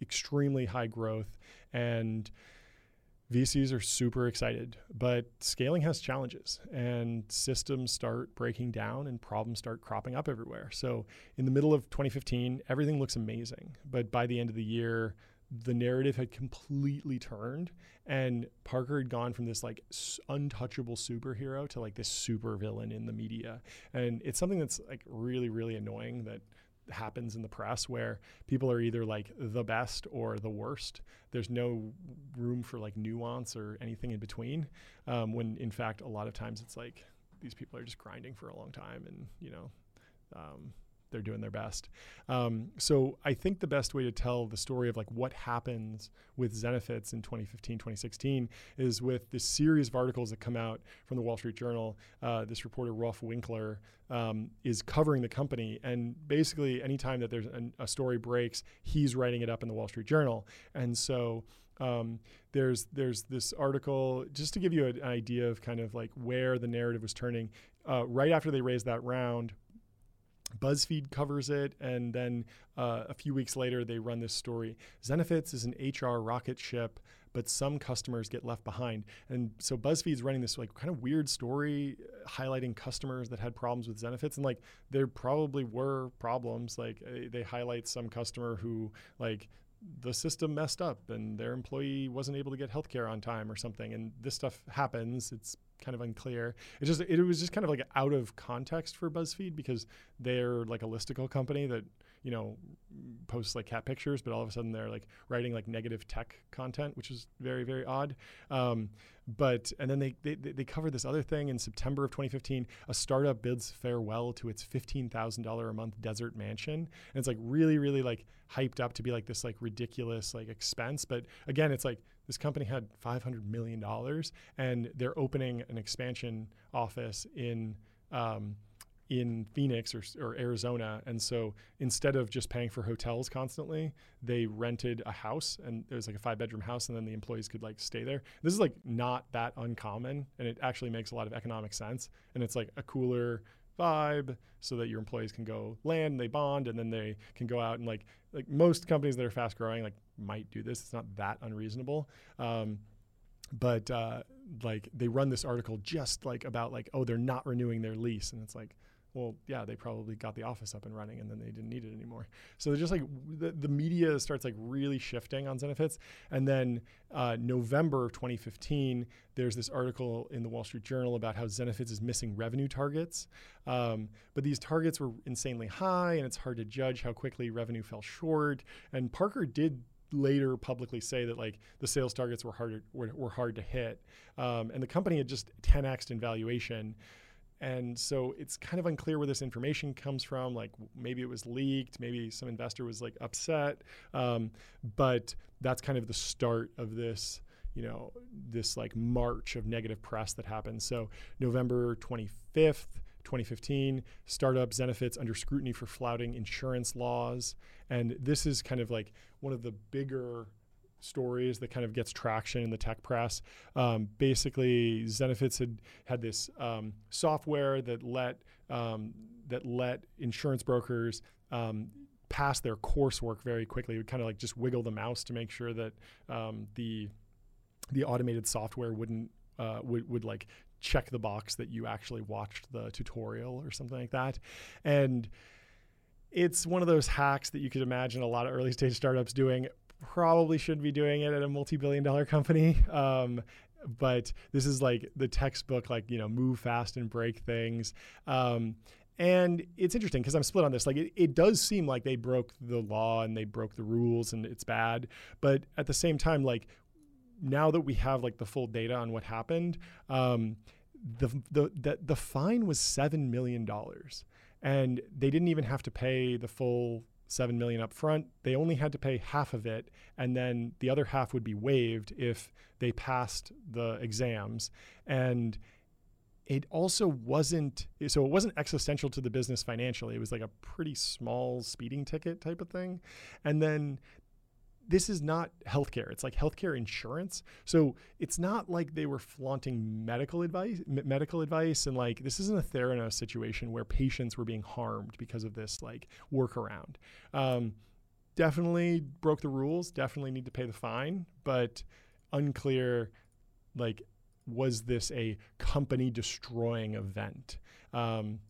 [SPEAKER 1] extremely high growth, and VCs are super excited, but scaling has challenges and systems start breaking down and problems start cropping up everywhere. So, in the middle of 2015, everything looks amazing, but by the end of the year, the narrative had completely turned and Parker had gone from this like untouchable superhero to like this super villain in the media. And it's something that's like really really annoying that happens in the press where people are either like the best or the worst. There's no room for like nuance or anything in between. Um, when in fact, a lot of times it's like these people are just grinding for a long time and, you know, um, they're doing their best. Um, so I think the best way to tell the story of like what happens with Zenefits in 2015, 2016 is with this series of articles that come out from the Wall Street Journal. Uh, this reporter Rolfe Winkler um, is covering the company, and basically anytime that there's an, a story breaks, he's writing it up in the Wall Street Journal, and so. Um, there's there's this article just to give you an idea of kind of like where the narrative was turning. Uh, right after they raised that round, BuzzFeed covers it, and then uh, a few weeks later, they run this story. Zenefits is an HR rocket ship, but some customers get left behind. And so BuzzFeed's running this like kind of weird story uh, highlighting customers that had problems with Zenefits, and like there probably were problems. Like uh, they highlight some customer who like the system messed up and their employee wasn't able to get healthcare on time or something and this stuff happens it's kind of unclear. It just it was just kind of like out of context for BuzzFeed because they're like a listicle company that you know posts like cat pictures, but all of a sudden they're like writing like negative tech content, which is very very odd. Um, but and then they, they they cover this other thing in September of 2015. A startup bids farewell to its fifteen thousand dollar a month desert mansion, and it's like really really like hyped up to be like this like ridiculous like expense. But again, it's like this company had $500 million and they're opening an expansion office in um, in Phoenix or, or, Arizona. And so instead of just paying for hotels constantly, they rented a house and it was like a five bedroom house and then the employees could like stay there. This is like not that uncommon and it actually makes a lot of economic sense. And it's like a cooler vibe so that your employees can go land, and they bond, and then they can go out and like like most companies that are fast growing like might do this. It's not that unreasonable. Um, but uh, like they run this article just like about like oh they're not renewing their lease and it's like well, yeah, they probably got the office up and running and then they didn't need it anymore. So they're just like the, the media starts like really shifting on Zenefits. And then uh, November of 2015, there's this article in the Wall Street Journal about how Zenefits is missing revenue targets. Um, but these targets were insanely high and it's hard to judge how quickly revenue fell short. And Parker did later publicly say that like the sales targets were hard were, were hard to hit, um, and the company had just 10xed in valuation. And so it's kind of unclear where this information comes from. Like maybe it was leaked, maybe some investor was like upset. Um, but that's kind of the start of this, you know, this like march of negative press that happened. So November 25th, 2015, startup Zenefits under scrutiny for flouting insurance laws. And this is kind of like one of the bigger stories that kind of gets traction in the tech press. Um, basically, Zenefits had had this um, software that let um, that let insurance brokers um, pass their coursework very quickly. It would kind of like just wiggle the mouse to make sure that um, the the automated software wouldn't uh, would would like check the box that you actually watched the tutorial or something like that, and it's one of those hacks that you could imagine a lot of early stage startups doing probably should be doing it at a multi-billion dollar company. Um, but this is like the textbook like you know move fast and break things. Um, and it's interesting because i'm split on this. Like it, it does seem like they broke the law and they broke the rules and it's bad. But at the same time like now that we have like the full data on what happened um, the, the, the, the fine was $7 million and they didn't even have to pay the full 7 million up front they only had to pay half of it and then the other half would be waived if they passed the exams and it also wasn't so it wasn't existential to the business financially. It was like a pretty small speeding ticket type of thing. And then this is not healthcare. It's like healthcare insurance. So it's not like they were flaunting medical advice, medical advice, and like this isn't a Theranos situation where patients were being harmed because of this like workaround. Um, definitely broke the rules. Definitely need to pay the fine, but unclear. Like, was this a company destroying event? Um,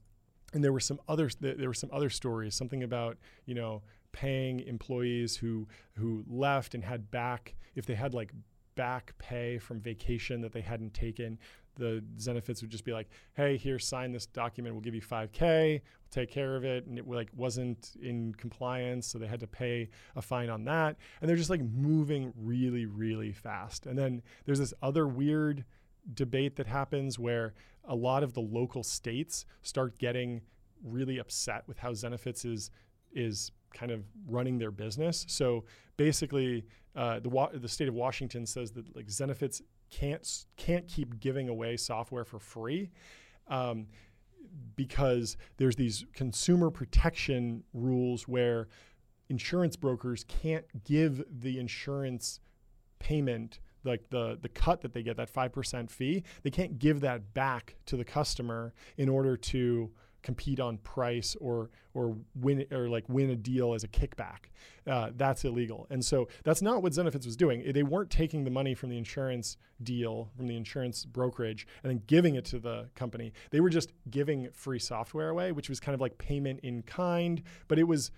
[SPEAKER 1] and there were some other there were some other stories. Something about you know paying employees who who left and had back if they had like back pay from vacation that they hadn't taken the Zenefits would just be like, "Hey, here, sign this document. We'll give you 5K. We'll take care of it." And it like wasn't in compliance, so they had to pay a fine on that. And they're just like moving really, really fast. And then there's this other weird debate that happens where a lot of the local states start getting really upset with how Zenefits is is kind of running their business. So basically, uh, the wa- the state of Washington says that like Zenefits can't can't keep giving away software for free. Um, because there's these consumer protection rules where insurance brokers can't give the insurance payment like the the cut that they get that 5% fee they can't give that back to the customer in order to compete on price or or win or like win a deal as a kickback. Uh, that's illegal, and so that's not what Zenefits was doing. They weren't taking the money from the insurance deal from the insurance brokerage and then giving it to the company. They were just giving free software away, which was kind of like payment in kind, but it was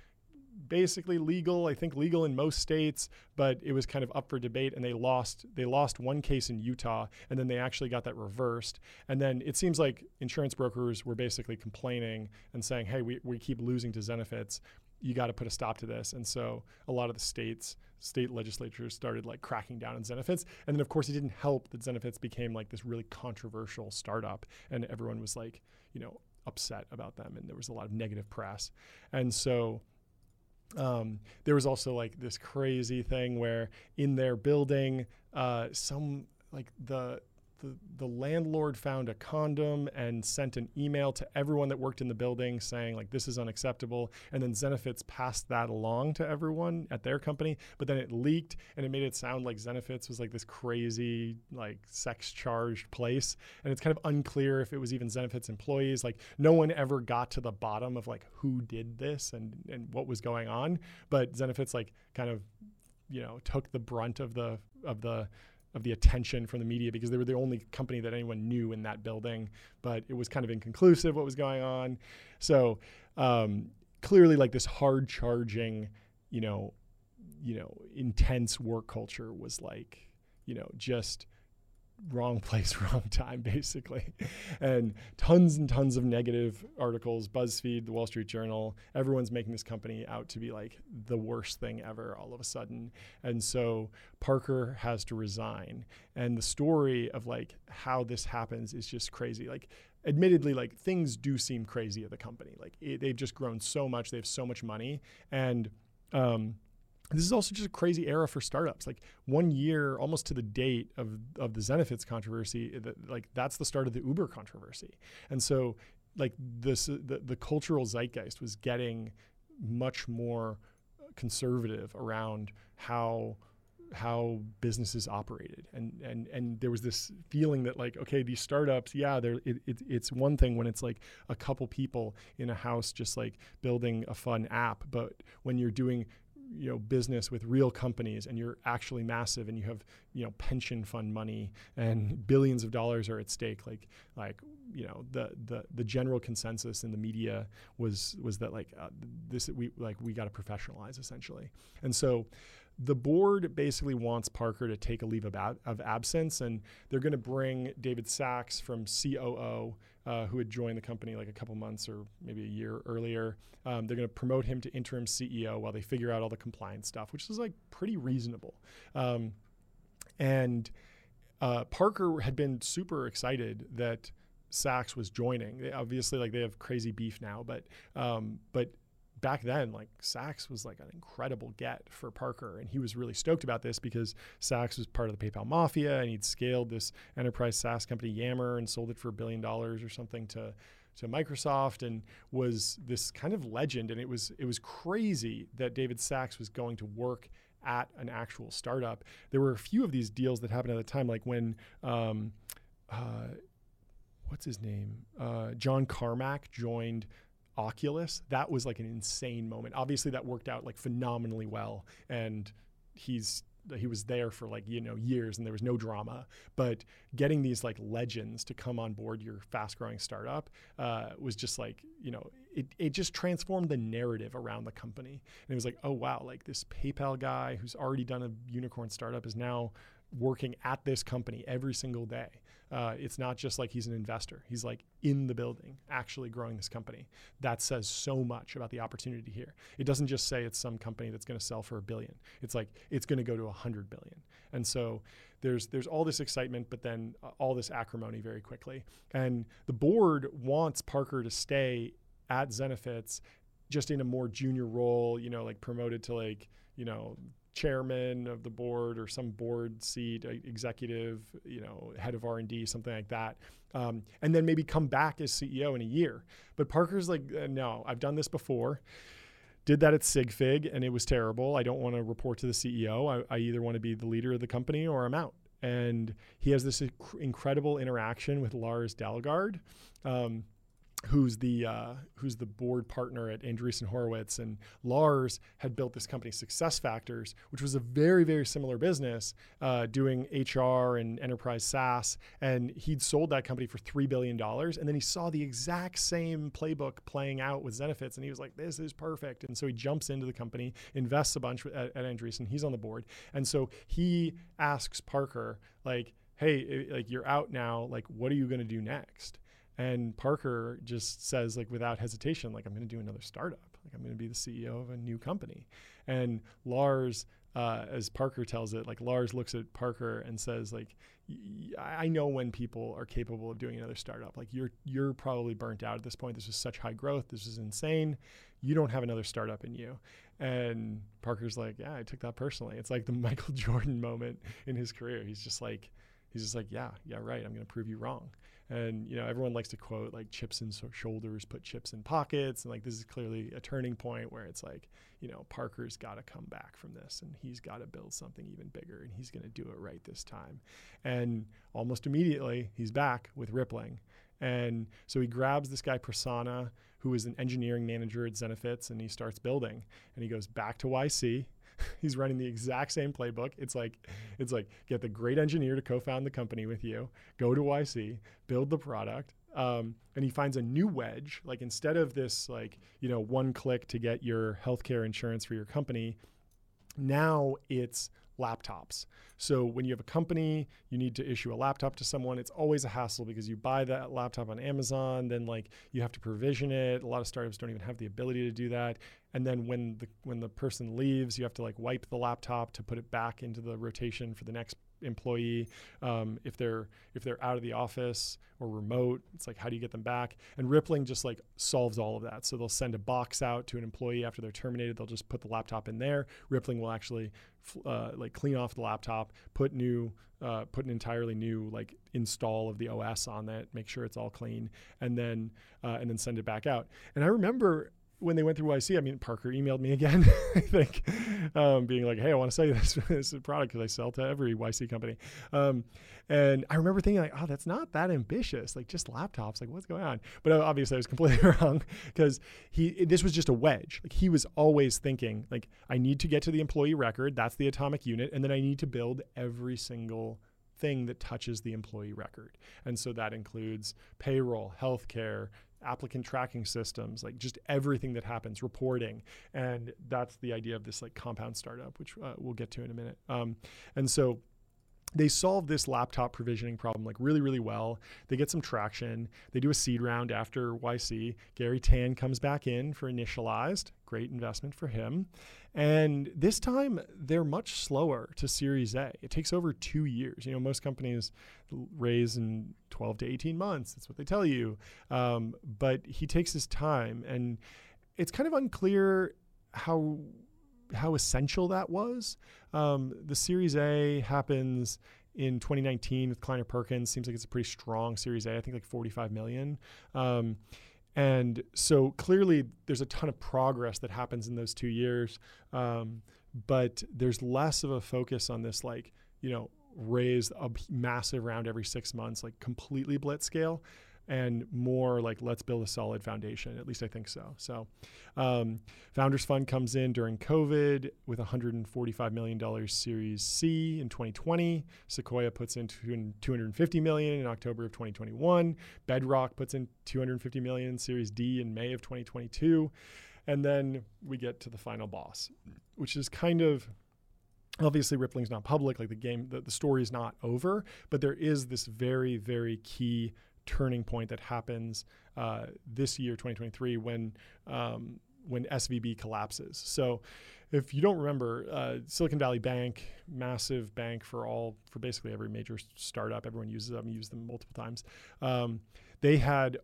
[SPEAKER 1] basically legal. I think legal in most states, but it was kind of up for debate. And they lost. They lost one case in Utah, and then they actually got that reversed. And then it seems like insurance brokers were basically complaining and saying, "Hey, we, we keep losing to Zenefits. You got to put a stop to this." And so a lot of the states, state legislatures started like cracking down on Zenefits. And then of course it didn't help that Zenefits became like this really controversial startup, and everyone was like, you know, upset about them, and there was a lot of negative press. And so um, there was also like this crazy thing where in their building, uh, some like the the, the landlord found a condom and sent an email to everyone that worked in the building saying like this is unacceptable. And then Zenefits passed that along to everyone at their company but then it leaked and it made it sound like Zenefits was like this crazy like sex charged place. And it's kind of unclear if it was even Zenefits employees. Like no one ever got to the bottom of like who did this and and what was going on. But Zenefits like kind of you know took the brunt of the of the of the attention from the media because they were the only company that anyone knew in that building. But it was kind of inconclusive what was going on. So um, clearly, like this hard charging, you know, you know, intense work culture was like, you know, just wrong place, *laughs* wrong time, basically. And tons and tons of negative articles, BuzzFeed, the Wall Street Journal, everyone's making this company out to be like the worst thing ever all of a sudden. And so Parker has to resign. And the story of like how this happens is just crazy. Like, admittedly, like things do seem crazy at the company. Like, it, they've just grown so much, they have so much money. And, um, this is also just a crazy era for startups. Like one year, almost to the date of of the Zenefits controversy, eh, like that's the start of the Uber controversy. And so, like this, eh, the, the cultural zeitgeist was getting much more eh, conservative around how how businesses operated and and and there was this feeling that like okay these startups yeah they're it, it, it's one thing when it's like a couple people in a house just like building a fun app but when you're doing you know business with real companies and you're actually massive and you have you know pension fund money and billions of dollars are at stake like like you know the the the general consensus in the media was was that like uh, this we like we got to professionalize essentially. And so the board basically wants Parker to take a leave of, ab- of absence, and they're going to bring David Sacks from COO, uh, who had joined the company like a couple months or maybe a year earlier. Um, they're going to promote him to interim CEO while they figure out all the compliance stuff, which is like pretty reasonable. Um, and uh, Parker had been super excited that Sachs was joining. They obviously, like they have crazy beef now, but um, but back then, like Sacks was like an incredible get for Parker, and he was really stoked about this because Sacks was part of the PayPal mafia, and he'd scaled this enterprise SaaS company Yammer and sold it for a billion dollars or something to to Microsoft, and was this kind of legend. And it was it was crazy that David Sacks was going to work at an actual startup. There were a few of these deals that happened at the time, like when. Um, uh, what's his name? Uh, John Carmack joined Oculus, that was like an insane moment. Obviously, that worked out like phenomenally well, and he's he was there for like you know years and there was no drama. But getting these like legends to come on board your fast growing startup uh, was just like you know it, it just transformed the narrative around the company. And it was like oh wow like this paypal guy who's already done a unicorn startup is now working at this company every single day uh, it's not just like he's an investor. He's like in the building, actually growing this company. That says so much about the opportunity here. It doesn't just say it's some company that's going to sell for a billion. It's like it's going to go to a hundred billion. And so there's there's all this excitement, but then uh, all this acrimony very quickly. And the board wants Parker to stay at Zenefits just in a more junior role, you know, like promoted to like, you know, chairman of the board or some board seat, executive, you know, head of R and D, something like that, um, and then maybe come back as CEO in a year. But Parker's like, uh, no, I've done this before. Did that at Sigfig and it was terrible. I don't want to report to the CEO. I, I either want to be the leader of the company or I'm out. And he has this inc- incredible interaction with Lars Dalgaard. Um, who's the uh, who's the board partner at Andreessen Horowitz, and Lars had built this company, SuccessFactors, which was a very very similar business, uh, doing HR and enterprise SaaS, and he'd sold that company for three billion dollars, and then he saw the exact same playbook playing out with Zenefits, and he was like, "This is perfect," and so he jumps into the company, invests a bunch at, at Andreessen, he's on the board, and so he asks Parker like, "Hey, like you're out now, like what are you going to do next?" And Parker just says, like, without hesitation, like, I'm going to do another startup. Like, I'm going to be the CEO of a new company. And Lars, uh, as Parker tells it, like, Lars looks at Parker and says, like, I know when people are capable of doing another startup. Like, you're you're probably burnt out at this point. This is such high growth. This is insane. You don't have another startup in you. And Parker's like, yeah, I took that personally. It's like the *laughs* Michael Jordan moment in his career. He's just like, he's just like, yeah, yeah, right. I'm going to prove you wrong. And you know, everyone likes to quote like chips in shoulders, put chips in pockets, and like this is clearly a turning point where it's like, you know, Parker's got to come back from this, and he's got to build something even bigger, and he's going to do it right this time. And almost immediately, he's back with Rippling, and so he grabs this guy Prasanna, who is an engineering manager at Zenefits, and he starts building. And he goes back to YC *laughs* he's running the exact same playbook. It's like it's like get the great engineer to co-found the company with you, go to YC, build the product, um, and he finds a new wedge. Like instead of this like you know one click to get your healthcare insurance for your company, now it's laptops. So when you have a company, you need to issue a laptop to someone. It's always a hassle because you buy that laptop on Amazon, then like you have to provision it. A lot of startups don't even have the ability to do that. And then when the when the person leaves, you have to like wipe the laptop to put it back into the rotation for the next employee um, if they're if they're out of the office or remote it's like how do you get them back? And rippling just like solves all of that. So they'll send a box out to an employee after they're terminated. They'll just put the laptop in there. Rippling will actually uh, like clean off the laptop put new uh, put an entirely new like install of the os on that make sure it's all clean and then uh, and then send it back out. And i remember when they went through YC, I mean, Parker emailed me again, *laughs* I think, um, being like, hey, I want to sell you this, *laughs* this product because I sell to every YC company. Um, and I remember thinking, like, oh, that's not that ambitious. Like, just laptops. Like, what's going on? But uh, obviously, I was *laughs* completely wrong because he this was just a wedge. Like, he was always thinking, like, I need to get to the employee record. That's the atomic unit. And then I need to build every single thing that touches the employee record. And so that includes payroll, healthcare, applicant tracking systems, like just everything that happens, reporting. And that's the idea of this like compound startup, which uh, we'll get to in a minute. Um, and so they solve this laptop provisioning problem like really really well they get some traction they do a seed round after yc Garry Tan comes back in for initialized great investment for him and this time they're much slower to series a it takes over two years you know most companies raise in 12 to 18 months that's what they tell you um, but he takes his time and it's kind of unclear how how essential that was. Um, the Series A happens in 2019 with Kleiner Perkins. Seems like it's a pretty strong Series A. I think like 45 million. Um, and so clearly, there's a ton of progress that happens in those two years. Um, but there's less of a focus on this, like you know, raise a massive round every six months, like completely blitz scale and more like let's build a solid foundation. At least I think so. So, um, Founders Fund comes in during COVID with 145 million dollars Series C in 2020. Sequoia puts in 250 million in October of 2021. Bedrock puts in 250 million Series D in May of 2022, and then we get to the final boss, which is kind of obviously rippling's not public like the game the, the story is not over but there is this very very key turning point that happens uh, this year, 2023, when um, when SVB collapses. So, if you don't remember, uh, Silicon Valley Bank, massive bank for all for basically every major startup, everyone uses them, use them multiple times. Um, they had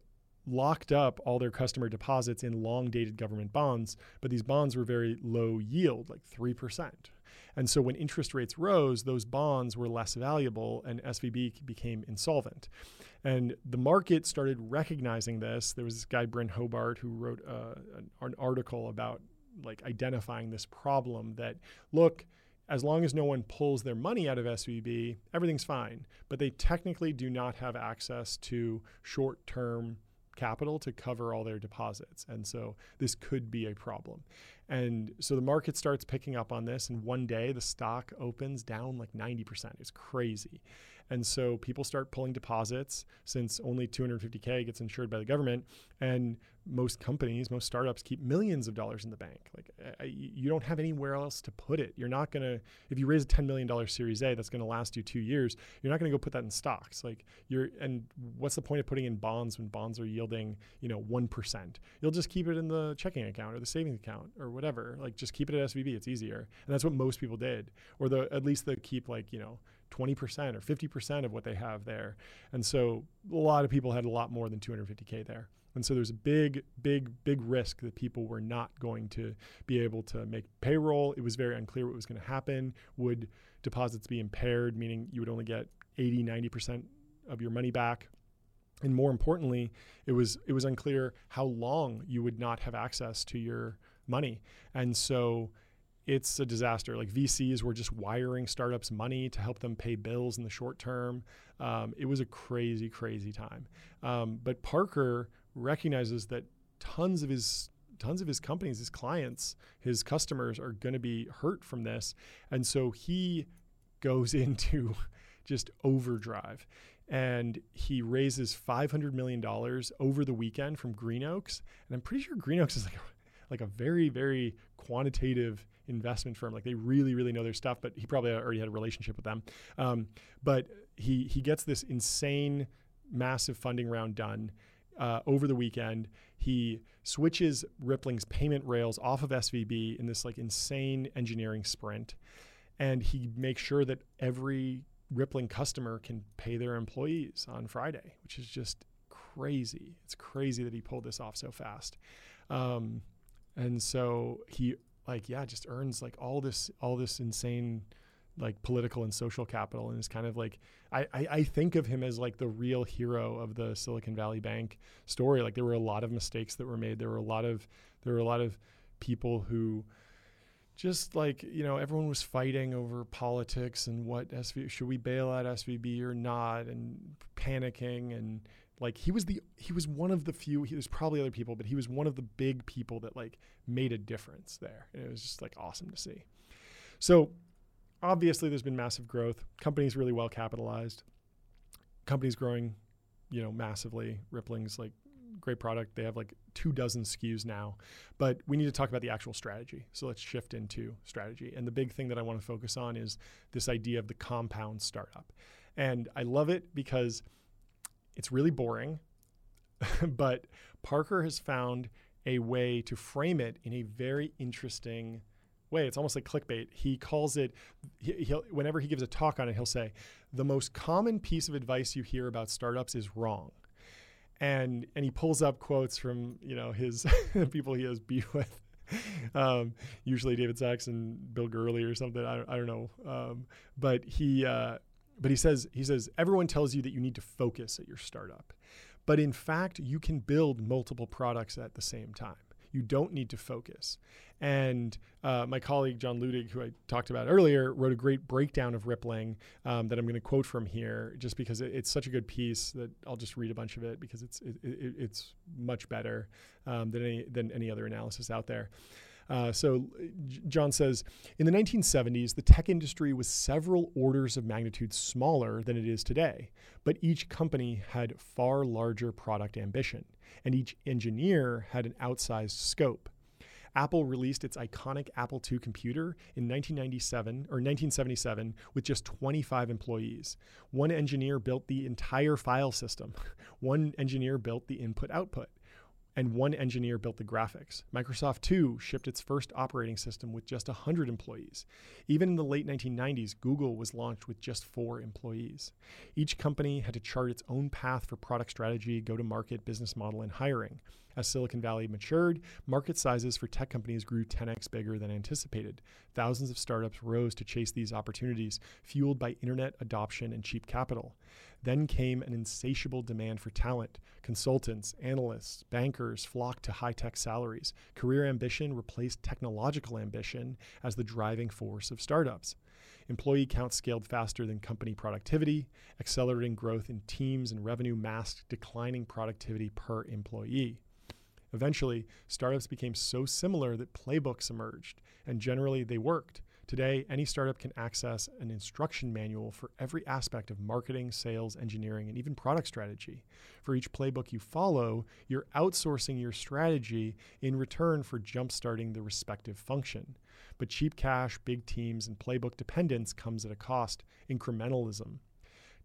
[SPEAKER 1] locked up all their customer deposits in long dated government bonds, but these bonds were very low yield, like 3%. And so when interest rates rose, those bonds were less valuable and SVB became insolvent. And the market started recognizing this. There was this guy, Byrne Hobart, who wrote uh, an, an article about like identifying this problem that look, as long as no one pulls their money out of SVB, everything's fine. But they technically do not have access to short term capital to cover all their deposits. And so this could be a problem. And so the market starts picking up on this. And one day the stock opens down like 90%. It's crazy. And so people start pulling deposits since only 250K gets insured by the government. And most companies, most startups keep millions of dollars in the bank. Like uh, you don't have anywhere else to put it. You're not going to, if you raise a $10 million series A, that's going to last you two years. You're not going to go put that in stocks. Like you're, and what's the point of putting in bonds when bonds are yielding, you know, 1%? You'll just keep it in the checking account or the savings account or whatever. Like just keep it at SVB. It's easier. And that's what most people did. Or the, at least they keep like, you know, 20% or 50% of what they have there. And so a lot of people had a lot more than 250K there. And so there's a big, big, big risk that people were not going to be able to make payroll. It was very unclear what was going to happen. Would deposits be impaired, meaning you would only get 80, 90% of your money back? And more importantly, it was it was unclear how long you would not have access to your money. And so it's a disaster. Like VCs were just wiring startups money to help them pay bills in the short term. Um, it was a crazy, crazy time. Um, but Parker recognizes that tons of his tons of his companies, his clients, his customers are going to be hurt from this, and so he goes *laughs* into just overdrive. And he raises $500 million over the weekend from Greenoaks. And I'm pretty sure Greenoaks is like like a very, very quantitative investment firm. Like they really, really know their stuff, but he probably already had a relationship with them. Um, but he he gets this insane, massive funding round done. Uh, over the weekend, he switches Rippling's payment rails off of SVB in this like insane engineering sprint, and he makes sure that every Rippling customer can pay their employees on Friday, which is just crazy. It's crazy that he pulled this off so fast. Um, and so he like yeah just earns like all this all this insane like political and social capital and is kind of like I, I, I think of him as like the real hero of the Silicon Valley Bank story. Like there were a lot of mistakes that were made. There were a lot of there were a lot of people who just like you know everyone was fighting over politics and what SV should we bail out SVB or not and panicking and like he was the he was one of the few he, there's probably other people but he was one of the big people that like made a difference there. And it was just like awesome to see. So obviously there's been massive growth. Companies really well capitalized. Companies growing you know massively. Rippling's like great product. They have like two dozen skus now. But we need to talk about the actual strategy. So let's shift into strategy. And the big thing that i want to focus on is this idea of the compound startup. And i love it because it's really boring, *laughs* but Parker has found a way to frame it in a very interesting way. It's almost like clickbait. He calls it, he, whenever he gives a talk on it, he'll say, the most common piece of advice you hear about startups is wrong. and and he pulls up quotes from you know his *laughs* people he has beef with. Um, usually David Sacks and Bill Gurley or something. I, I don't know. Um, but he uh, but he says he says everyone tells you that you need to focus at your startup, but in fact you can build multiple products at the same time. You don't need to focus. And uh, my colleague John Luttig, who I talked about earlier, wrote a great breakdown of rippling um, that I'm going to quote from here, just because it, it's such a good piece that I'll just read a bunch of it because it's it, it, it's much better um, than any than any other analysis out there. Uh, so John says in the 1970s, the tech industry was several orders of magnitude smaller than it is today, but each company had far larger product ambition, and each engineer had an outsized scope. Apple released its iconic Apple II computer in 1997 or 1977 with just 25 employees. One engineer built the entire file system. *laughs* One engineer built the input output and one engineer built the graphics. Microsoft, too, shipped its first operating system with just 100 employees. Even in the late 1990s, Google was launched with just four employees. Each company had to chart its own path for product strategy, go to market, business model, and hiring. As Silicon Valley matured, market sizes for tech companies grew 10x bigger than anticipated. Thousands of startups rose to chase these opportunities, fueled by internet adoption and cheap capital. Then came an insatiable demand for talent. Consultants, analysts, bankers flocked to high tech salaries. Career ambition replaced technological ambition as the driving force of startups. Employee count scaled faster than company productivity, accelerating growth in teams and revenue masked declining productivity per employee. Eventually, startups became so similar that playbooks emerged, and generally they worked. Today, any startup can access an instruction manual for every aspect of marketing, sales, engineering, and even product strategy. For each playbook you follow, you're outsourcing your strategy in return for jumpstarting the respective function. But cheap cash, big teams, and playbook dependence comes at a cost incrementalism.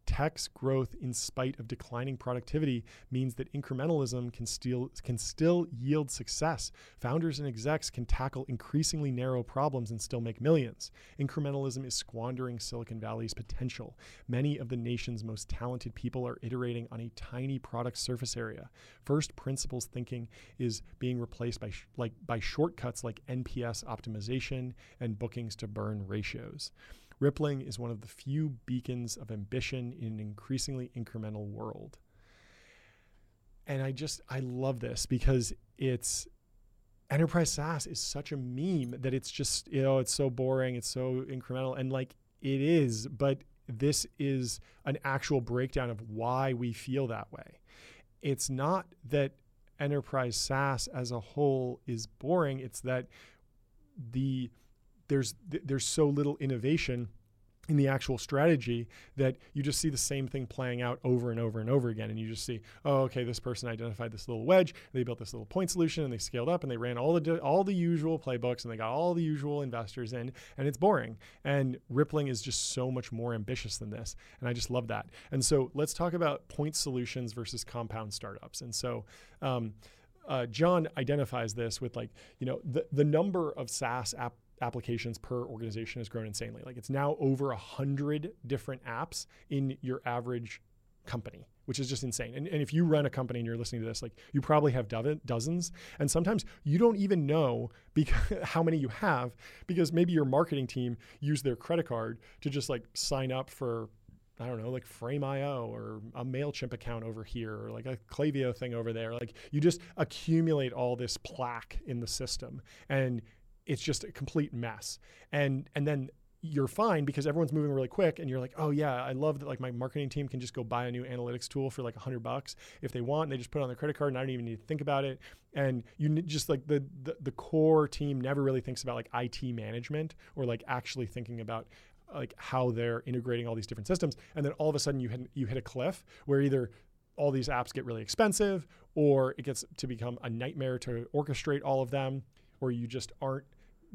[SPEAKER 1] Tech's growth in spite of declining productivity means that incrementalism can still, can still yield success. Founders and execs can tackle increasingly narrow problems and still make millions. Incrementalism is squandering Silicon Valley's potential. Many of the nation's most talented people are iterating on a tiny product surface area. First principles thinking is being replaced by sh- like by shortcuts like NPS optimization and bookings to burn ratios. Rippling is one of the few beacons of ambition in an increasingly incremental world. And I just, I love this because it's enterprise SaaS is such a meme that it's just, you know, it's so boring, it's so incremental. And like it is, but this is an actual breakdown of why we feel that way. It's not that enterprise SaaS as a whole is boring, it's that the there's there's so little innovation in the actual strategy that you just see the same thing playing out over and over and over again. And you just see oh okay this person identified this little wedge they built this little point solution and they scaled up and they ran all the all the usual playbooks and they got all the usual investors in and it's boring. And rippling is just so much more ambitious than this and i just love that. And so let's talk about point solutions versus compound startups. And so um, uh, John identifies this with like you know the the number of SaaS app applications per organization has grown insanely. Like it's now over a hundred different apps in your average company, which is just insane. And, and if you run a company and you're listening to this, like you probably have do- dozens, and sometimes you don't even know because *laughs* how many you have because maybe your marketing team used their credit card to just like sign up for I don't know, like Frame.io or a MailChimp account over here or like a Klaviyo thing over there. Like you just accumulate all this plaque in the system and it's just a complete mess. And and then you're fine because everyone's moving really quick and you're like, oh yeah, I love that like my marketing team can just go buy a new analytics tool for like a hundred bucks if they want. And they just put it on their credit card and I don't even need to think about it. And you just like the, the, the core team never really thinks about like IT management or like actually thinking about like how they're integrating all these different systems. And then all of a sudden you hit, you hit a cliff where either all these apps get really expensive or it gets to become a nightmare to orchestrate all of them or you just aren't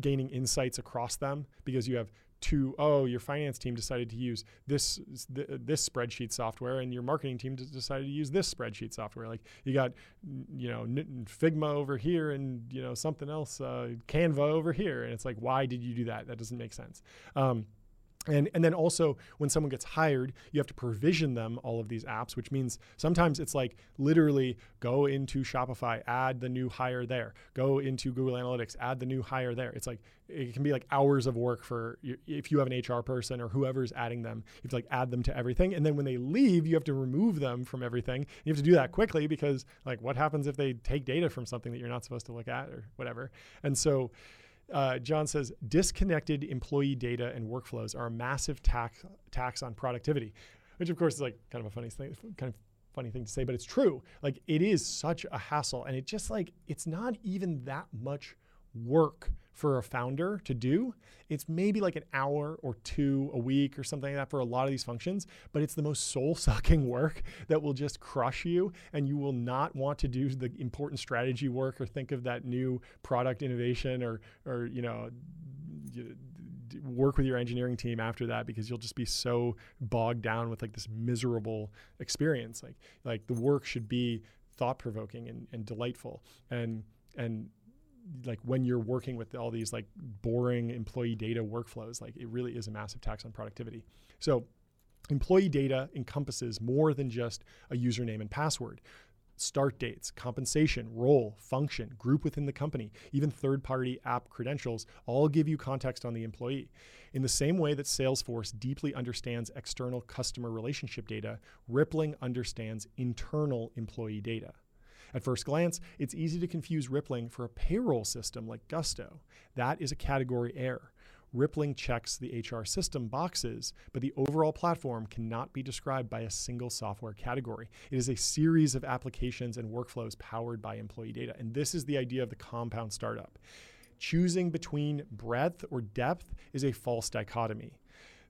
[SPEAKER 1] gaining insights across them because you have two oh your finance team decided to use this this spreadsheet software and your marketing team decided to use this spreadsheet software. Like you got you know figma over here and you know something else uh, canva over here. And it's like why did you do that? That doesn't make sense. Um, And, and then also when someone gets hired, you have to provision them all of these apps, which means sometimes it's like literally go into Shopify, add the new hire there, go into Google Analytics, add the new hire there. It's like it can be like hours of work for if you have an HR person or whoever's adding them. You have to like add them to everything, and then when they leave, you have to remove them from everything. You have to do that quickly because like what happens if they take data from something that you're not supposed to look at or whatever? And so uh, John says disconnected employee data and workflows are a massive tax tax on productivity, which of course is like kind of a funny thing, kind of funny thing to say, but it's true. Like it is such a hassle, and it just like it's not even that much work for a founder to do. It's maybe like an hour or two a week or something like that for a lot of these functions, but it's the most *laughs* soul sucking work that will just crush you. And you will not want to do the important strategy work or think of that new product innovation or, or you know, work with your engineering team after that because you'll just be so bogged down with like this miserable experience like like the work should be thought provoking and, and delightful and and like when you're working with all these like boring employee data workflows, like it really is a massive tax on productivity. So employee data encompasses more than just a username and password. Start dates, compensation, role, function, group within the company, even third party app credentials all give you context on the employee. In the same way that Salesforce deeply understands external customer relationship data, Rippling understands internal employee data. At first glance, it's easy to confuse Rippling for a payroll system like Gusto. That is a category error. Rippling checks the HR system boxes, but the overall platform cannot be described by a single software category. It is a series of applications and workflows powered by employee data. And this is the idea of the compound startup. Choosing between breadth or depth is a false dichotomy.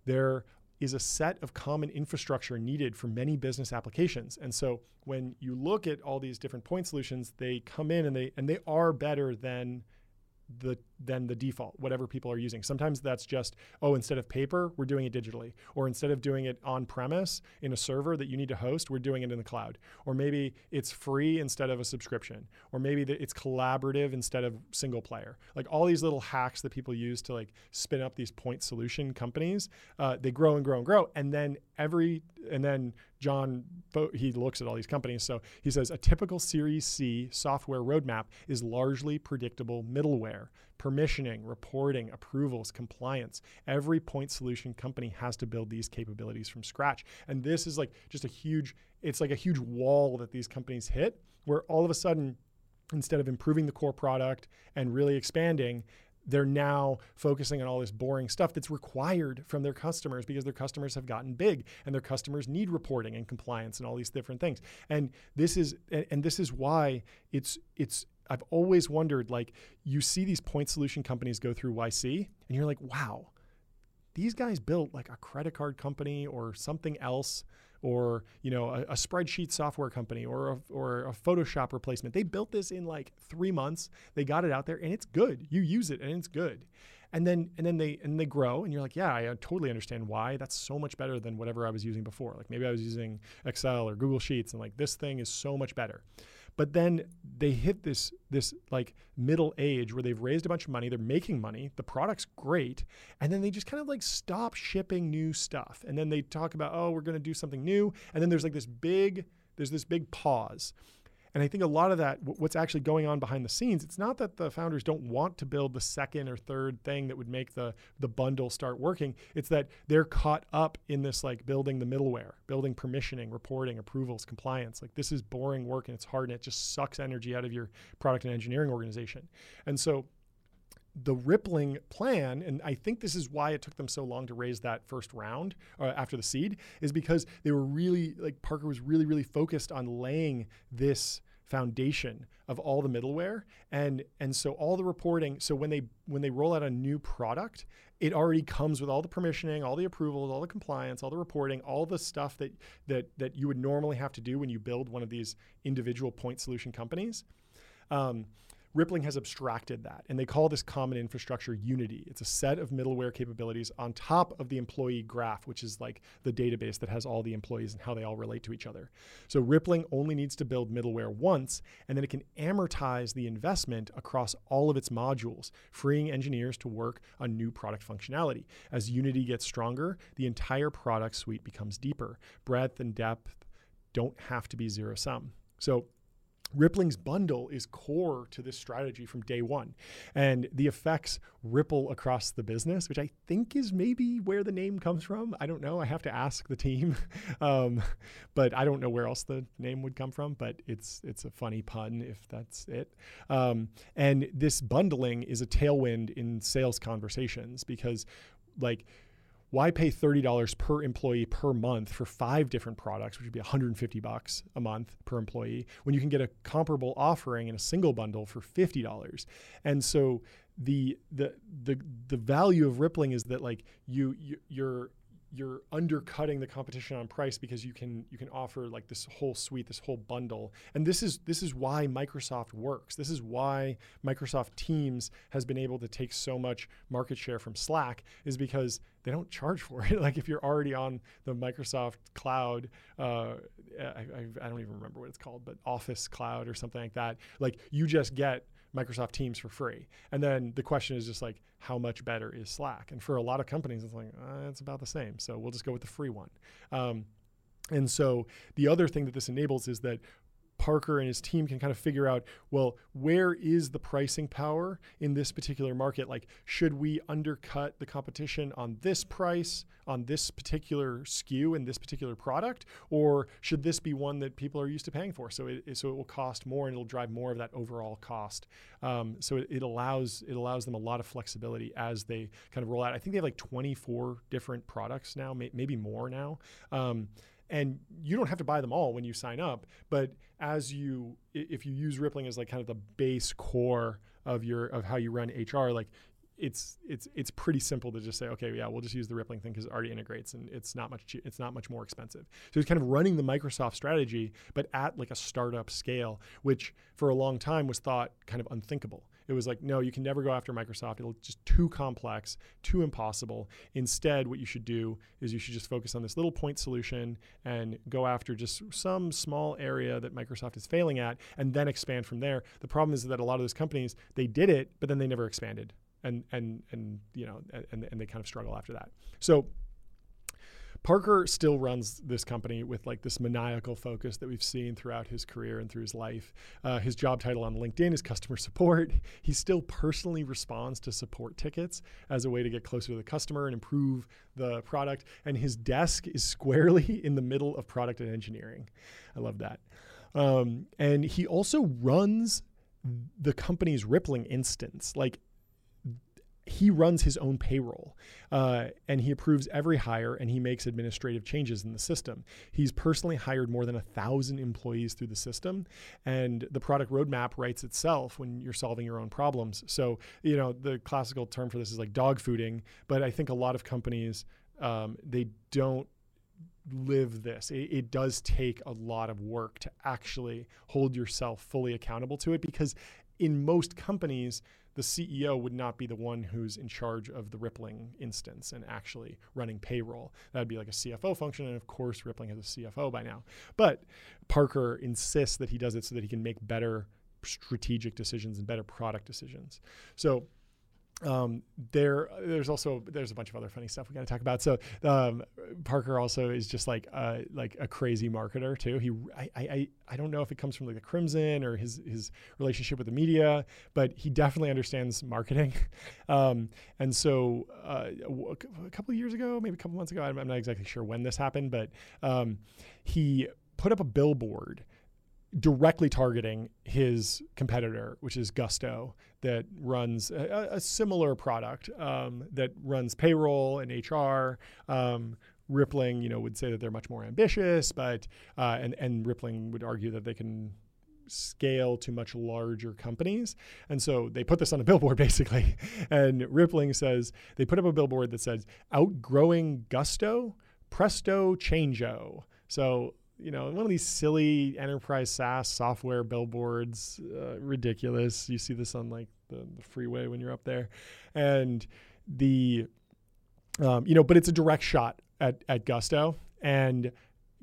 [SPEAKER 1] There is a set of common infrastructure needed for many business applications. And so when you look at all these different point solutions, they come in and they and they are better than the than the default, whatever people are using. Sometimes that's just, oh, instead of paper, we're doing it digitally. Or instead of doing it on premise in a server that you need to host, we're doing it in the cloud. Or maybe it's free instead of a subscription. Or maybe it's collaborative instead of single player. Like all these little hacks that people use to like spin up these point solution companies, uh, they grow and grow and grow. And then every, and then John, he looks at all these companies. So he says a typical Series C software roadmap is largely predictable middleware permissioning, reporting, approvals, compliance. Every point solution company has to build these capabilities from scratch. And this is like just a huge, it's like a huge wall that these companies hit where all of a sudden, instead of improving the core product and really expanding, they're now focusing on all this boring stuff that's required from their customers because their customers have gotten big and their customers need reporting and compliance and all these different things. And this is and this is why it's it's I've always wondered like you see these point solution companies go through YC and you're like, wow, these guys built like a credit card company or something else or you know a, a, spreadsheet software company or a, or a Photoshop replacement. They built this in like three months. They got it out there and it's good. You use it and it's good. And then and then they and they grow and you're like, yeah, I totally understand why. That's so much better than whatever I was using before. Like maybe I was using Excel or Google Sheets and like this thing is so much better. But then they hit this this like middle age where they've raised a bunch of money, they're making money, the product's great, and then they just kind of like stop shipping new stuff. And then they talk about, "Oh, we're going to do something new." And then there's like this big there's this big pause. And I think a lot of that, what's actually going on behind the scenes, it's not that the founders don't want to build the second or third thing that would make the the bundle start working. It's that they're caught up in this like building the middleware, building permissioning, reporting, approvals, compliance. Like this is boring work and it's hard and it just sucks energy out of your product and engineering organization. And so the rippling plan, and I think this is why it took them so long to raise that first round uh, after the seed, is because they were really like Parker was really really focused on laying this foundation of all the middleware and and so all the reporting so when they when they roll out a new product it already comes with all the permissioning all the approvals all the compliance all the reporting all the stuff that that that you would normally have to do when you build one of these individual point solution companies. Um, Rippling has abstracted that, and they call this common infrastructure Unity. It's a set of middleware capabilities on top of the employee graph, which is like the database that has all the employees and how they all relate to each other. So Rippling only needs to build middleware once, and then it can amortize the investment across all of its modules, freeing engineers to work on new product functionality. As Unity gets stronger, the entire product suite becomes deeper. Breadth and depth don't have to be zero sum. So Rippling's bundle is core to this strategy from day one. And the effects ripple across the business, which I think is maybe where the name comes from. I don't know. I have to ask the team. *laughs* um, but I don't know where else the name would come from, but it's it's a funny pun if that's it. Um, and this bundling is a tailwind in sales conversations because like why pay $30 per employee per month for five different products, which would be 150 bucks a month per employee, when you can get a comparable offering in a single bundle for $50? And so the the the the value of rippling is that like you, you you're you're undercutting the competition on price because you can you can offer like this whole suite this whole bundle and this is this is why Microsoft works this is why Microsoft Teams has been able to take so much market share from Slack is because they don't charge for it *laughs* like if you're already on the Microsoft cloud uh, I, I, don't even remember what it's called but Office cloud or something like that like you just get Microsoft Teams for free. And then the question is just like, how much better is Slack? And for a lot of companies, it's like, uh, it's about the same. So we'll just go with the free one. Um, and so the other thing that this enables is that Parker and his team can kind of figure out well, where is the pricing power in this particular market? Like, should we undercut the competition on this price, on this particular SKU and this particular product, or should this be one that people are used to paying for? So it, so it will cost more and it'll drive more of that overall cost. Um, so it, it allows it allows them a lot of flexibility as they kind of roll out. I think they have like 24 different products now, may, maybe more now. Um, and you don't have to buy them all when you sign up but as you if you use rippling as like kind of the base core of your of how you run hr like it's it's it's pretty simple to just say okay yeah we'll just use the rippling thing because it already integrates and it's not much it's not much more expensive. So it's kind of running the microsoft strategy but at like a startup scale which for a long time was thought kind of unthinkable it was like, no, you can never go after Microsoft. It'll just too complex, too impossible. Instead, what you should do is you should just focus on this little point solution and go after just some small area that Microsoft is failing at and then expand from there. The problem is that a lot of those companies, they did it, but then they never expanded. And, and, and you know, and, and they kind of struggle after that. So Parker still runs this company with like this maniacal focus that we've seen throughout his career and through his life. Uh, his job title on LinkedIn is customer support. *laughs* He still personally responds to support tickets as a way to get closer to the customer and improve the product. And his desk is squarely *laughs* in the middle of product and engineering. I love that. Um, and he also runs the company's Rippling instance. Like he runs his own payroll uh, and he approves every hire and he makes administrative changes in the system. He's personally hired more than a thousand employees through the system, and the product roadmap writes itself when you're solving your own problems. So, you know, the classical term for this is like dog fooding, but I think a lot of companies um, they don't live this. It, it, does take a lot of work to actually hold yourself fully accountable to it because in most companies, the CEO would not be the one who's in charge of the Rippling instance and actually running payroll. That'd be like a CFO function. And of course, Rippling has a CFO by now. But Parker insists that he does it so that he can make better strategic decisions and better product decisions. So um, there, there's also there's a bunch of other funny stuff we got to talk about. So um, Parker also is just like a, like a crazy marketer too. He I, I I don't know if it comes from like the Crimson or his his relationship with the media, but he definitely understands marketing. *laughs* Um, and so uh, a couple of years ago, maybe a couple months ago, I'm, I'm not exactly sure when this happened, but um, he put up a billboard directly targeting his competitor, which is Gusto, that runs a, a similar product um, that runs payroll and HR. Um, Rippling, you know, would say that they're much more ambitious, but uh, and and Rippling would argue that they can scale to much larger companies. And so they put this on a *laughs* billboard basically. And Rippling says they put up a billboard that says outgrowing Gusto, presto changeo. So you know, one of these silly enterprise SaaS software billboards, uh, ridiculous. You see this on like the, the freeway when you're up there, and the, um, you know, but it's a direct shot at at Gusto, and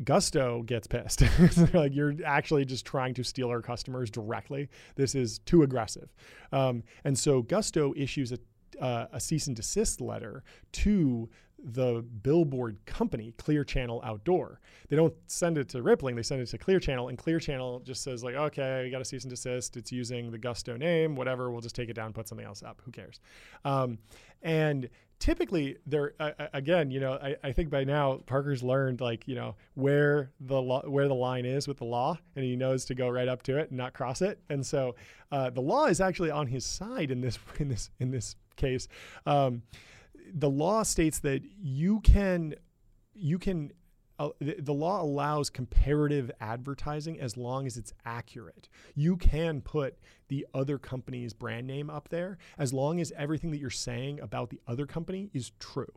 [SPEAKER 1] Gusto gets pissed. *laughs* like you're actually just trying to steal our customers directly. This is too aggressive, um, and so Gusto issues a uh, a cease and desist letter to the billboard company, Clear Channel Outdoor. They don't send it to Rippling, they send it to Clear Channel, and Clear Channel just says, like, okay, we got a cease and desist. It's using the Gusto name, whatever. We'll just take it down, put something else up. Who cares? Um, and typically there uh, again you know I, I think by now parker's learned like you know where the law where the line is with the law and he knows to go right up to it and not cross it and so uh, the law is actually on his side in this *laughs* in this in this case um, the law states that you can you can uh, the, the, law allows comparative advertising as long as it's accurate. You can put the other company's brand name up there as long as everything that you're saying about the other company is true.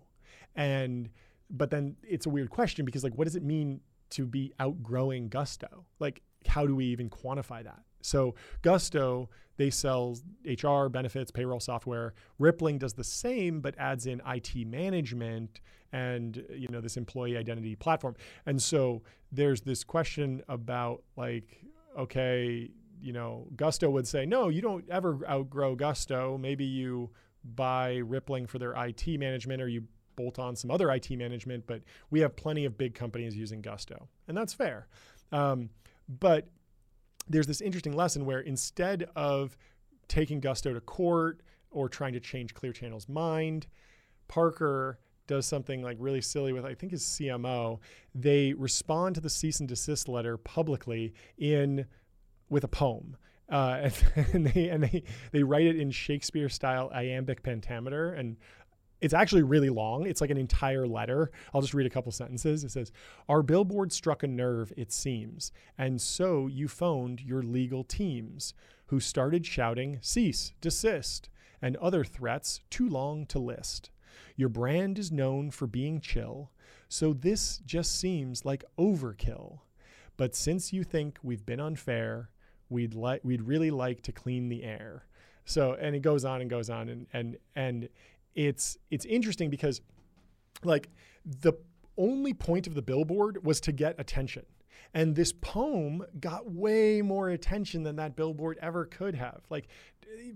[SPEAKER 1] And but then it's a weird question because like what does it mean to be outgrowing Gusto? Like how do we even quantify that? So Gusto, they sell HR, benefits, payroll software. Rippling does the same, but adds in IT management and you know this employee identity platform. And so there's this question about like, okay, you know, Gusto would say, no, you don't ever outgrow Gusto. Maybe you buy Rippling for their IT management or you bolt on some other IT management, but we have plenty of big companies using Gusto, and that's fair. Um, but there's this interesting lesson where instead of taking Gusto to court or trying to change Clear Channel's mind, Parker does something like really silly with I think his CMO. They respond to the cease and desist letter publicly in with a poem. Uh, and, *laughs* and, they and they they write it in Shakespeare style iambic pentameter and it's actually really long. It's like an entire letter. I'll just read a couple sentences. It says, Our billboard struck a nerve, it seems, and so you phoned your legal teams, who started shouting, Cease, desist, and other threats too long to list. Your brand is known for being chill, so this just seems like overkill. But since you think we've been unfair, we'd like we'd really like to clean the air. So and it goes on and goes on and and and it's it's interesting because like the only point of the billboard was to get attention. And this poem got way more attention than that billboard ever could have. Like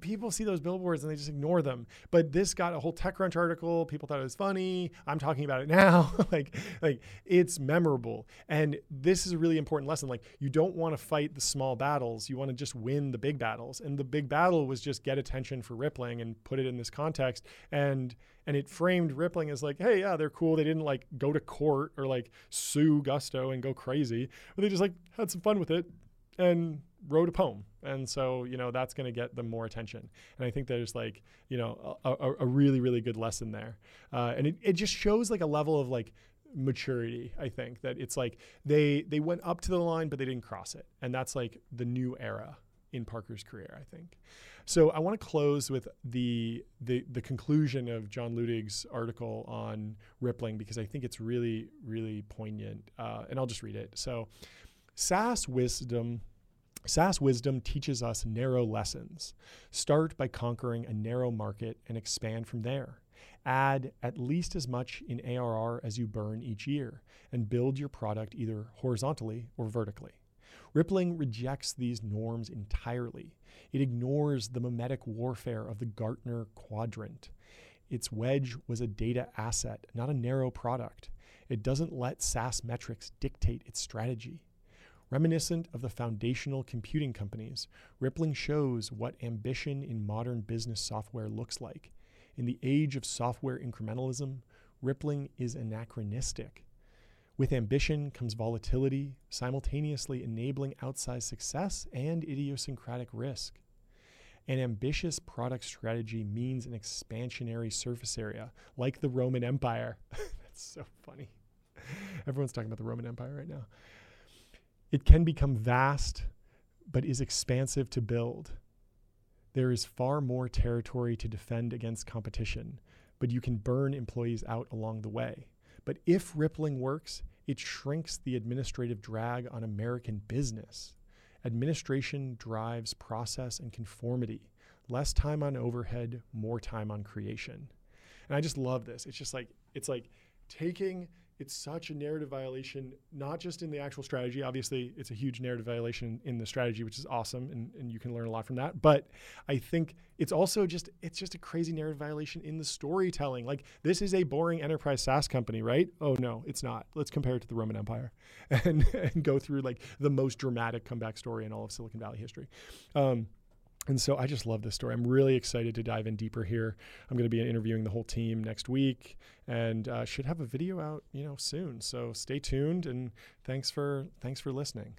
[SPEAKER 1] people see those billboards and they just ignore them. But this got a whole TechCrunch article. People thought it was funny. I'm talking about it now. *laughs* like, like it's memorable. And this is a really important lesson. Like you don't want to fight the small battles. You want to just win the big battles. And the big battle was just get attention for Rippling and put it in this context. And and it framed Rippling as like, hey, yeah, they're cool. They didn't like go to court or like sue Gusto and go crazy, but they just like had some fun with it and wrote a poem. And so, you know, that's going to get them more attention. And I think there's like, you know, a, a, a really, really good lesson there. Uh, and it, it just shows like a level of like maturity, I think, that it's like they, they went up to the line, but they didn't cross it. And that's like the new era in Parker's career, I think. So I want to close with the, the the conclusion of John Luttig's article on rippling because I think it's really really poignant, uh, and I'll just read it. So, SaaS wisdom. SaaS wisdom teaches us narrow lessons. Start by conquering a narrow market and expand from there. Add at least as much in ARR as you burn each year and build your product either horizontally or vertically. Rippling rejects these norms entirely. It ignores the mimetic warfare of the Gartner quadrant. Its wedge was a data asset, not a narrow product. It doesn't let SaaS metrics dictate its strategy. Reminiscent of the foundational computing companies, Rippling shows what ambition in modern business software looks like. In the age of software incrementalism, Rippling is anachronistic. With ambition comes volatility, simultaneously enabling outsized success and idiosyncratic risk. An ambitious product strategy means an expansionary surface area, like the Roman Empire. *laughs* That's so funny. Everyone's talking about the Roman Empire right now. It can become vast, but is expansive to build. There is far more territory to defend against competition, but you can burn employees out along the way. But if rippling works, it shrinks the administrative drag on American business. Administration drives process and conformity. Less time on overhead, more time on creation. And I just love this. It's just like, it's like taking it's such a narrative violation, not just in the actual strategy. Obviously, it's a huge narrative violation in the strategy, which is awesome, and, and you can learn a lot from that. But I think it's also just it's just a crazy narrative violation in the storytelling. Like this is a boring enterprise SaaS company, right? Oh no, it's not. Let's compare it to the Roman Empire, *laughs* and and go through like the most dramatic comeback story in all of Silicon Valley history. Um, and so I just love this story. I'm really excited to dive in deeper here. I'm going to be interviewing the whole team next week and uh, should have a video out, you know, soon. So stay tuned and thanks for thanks for listening.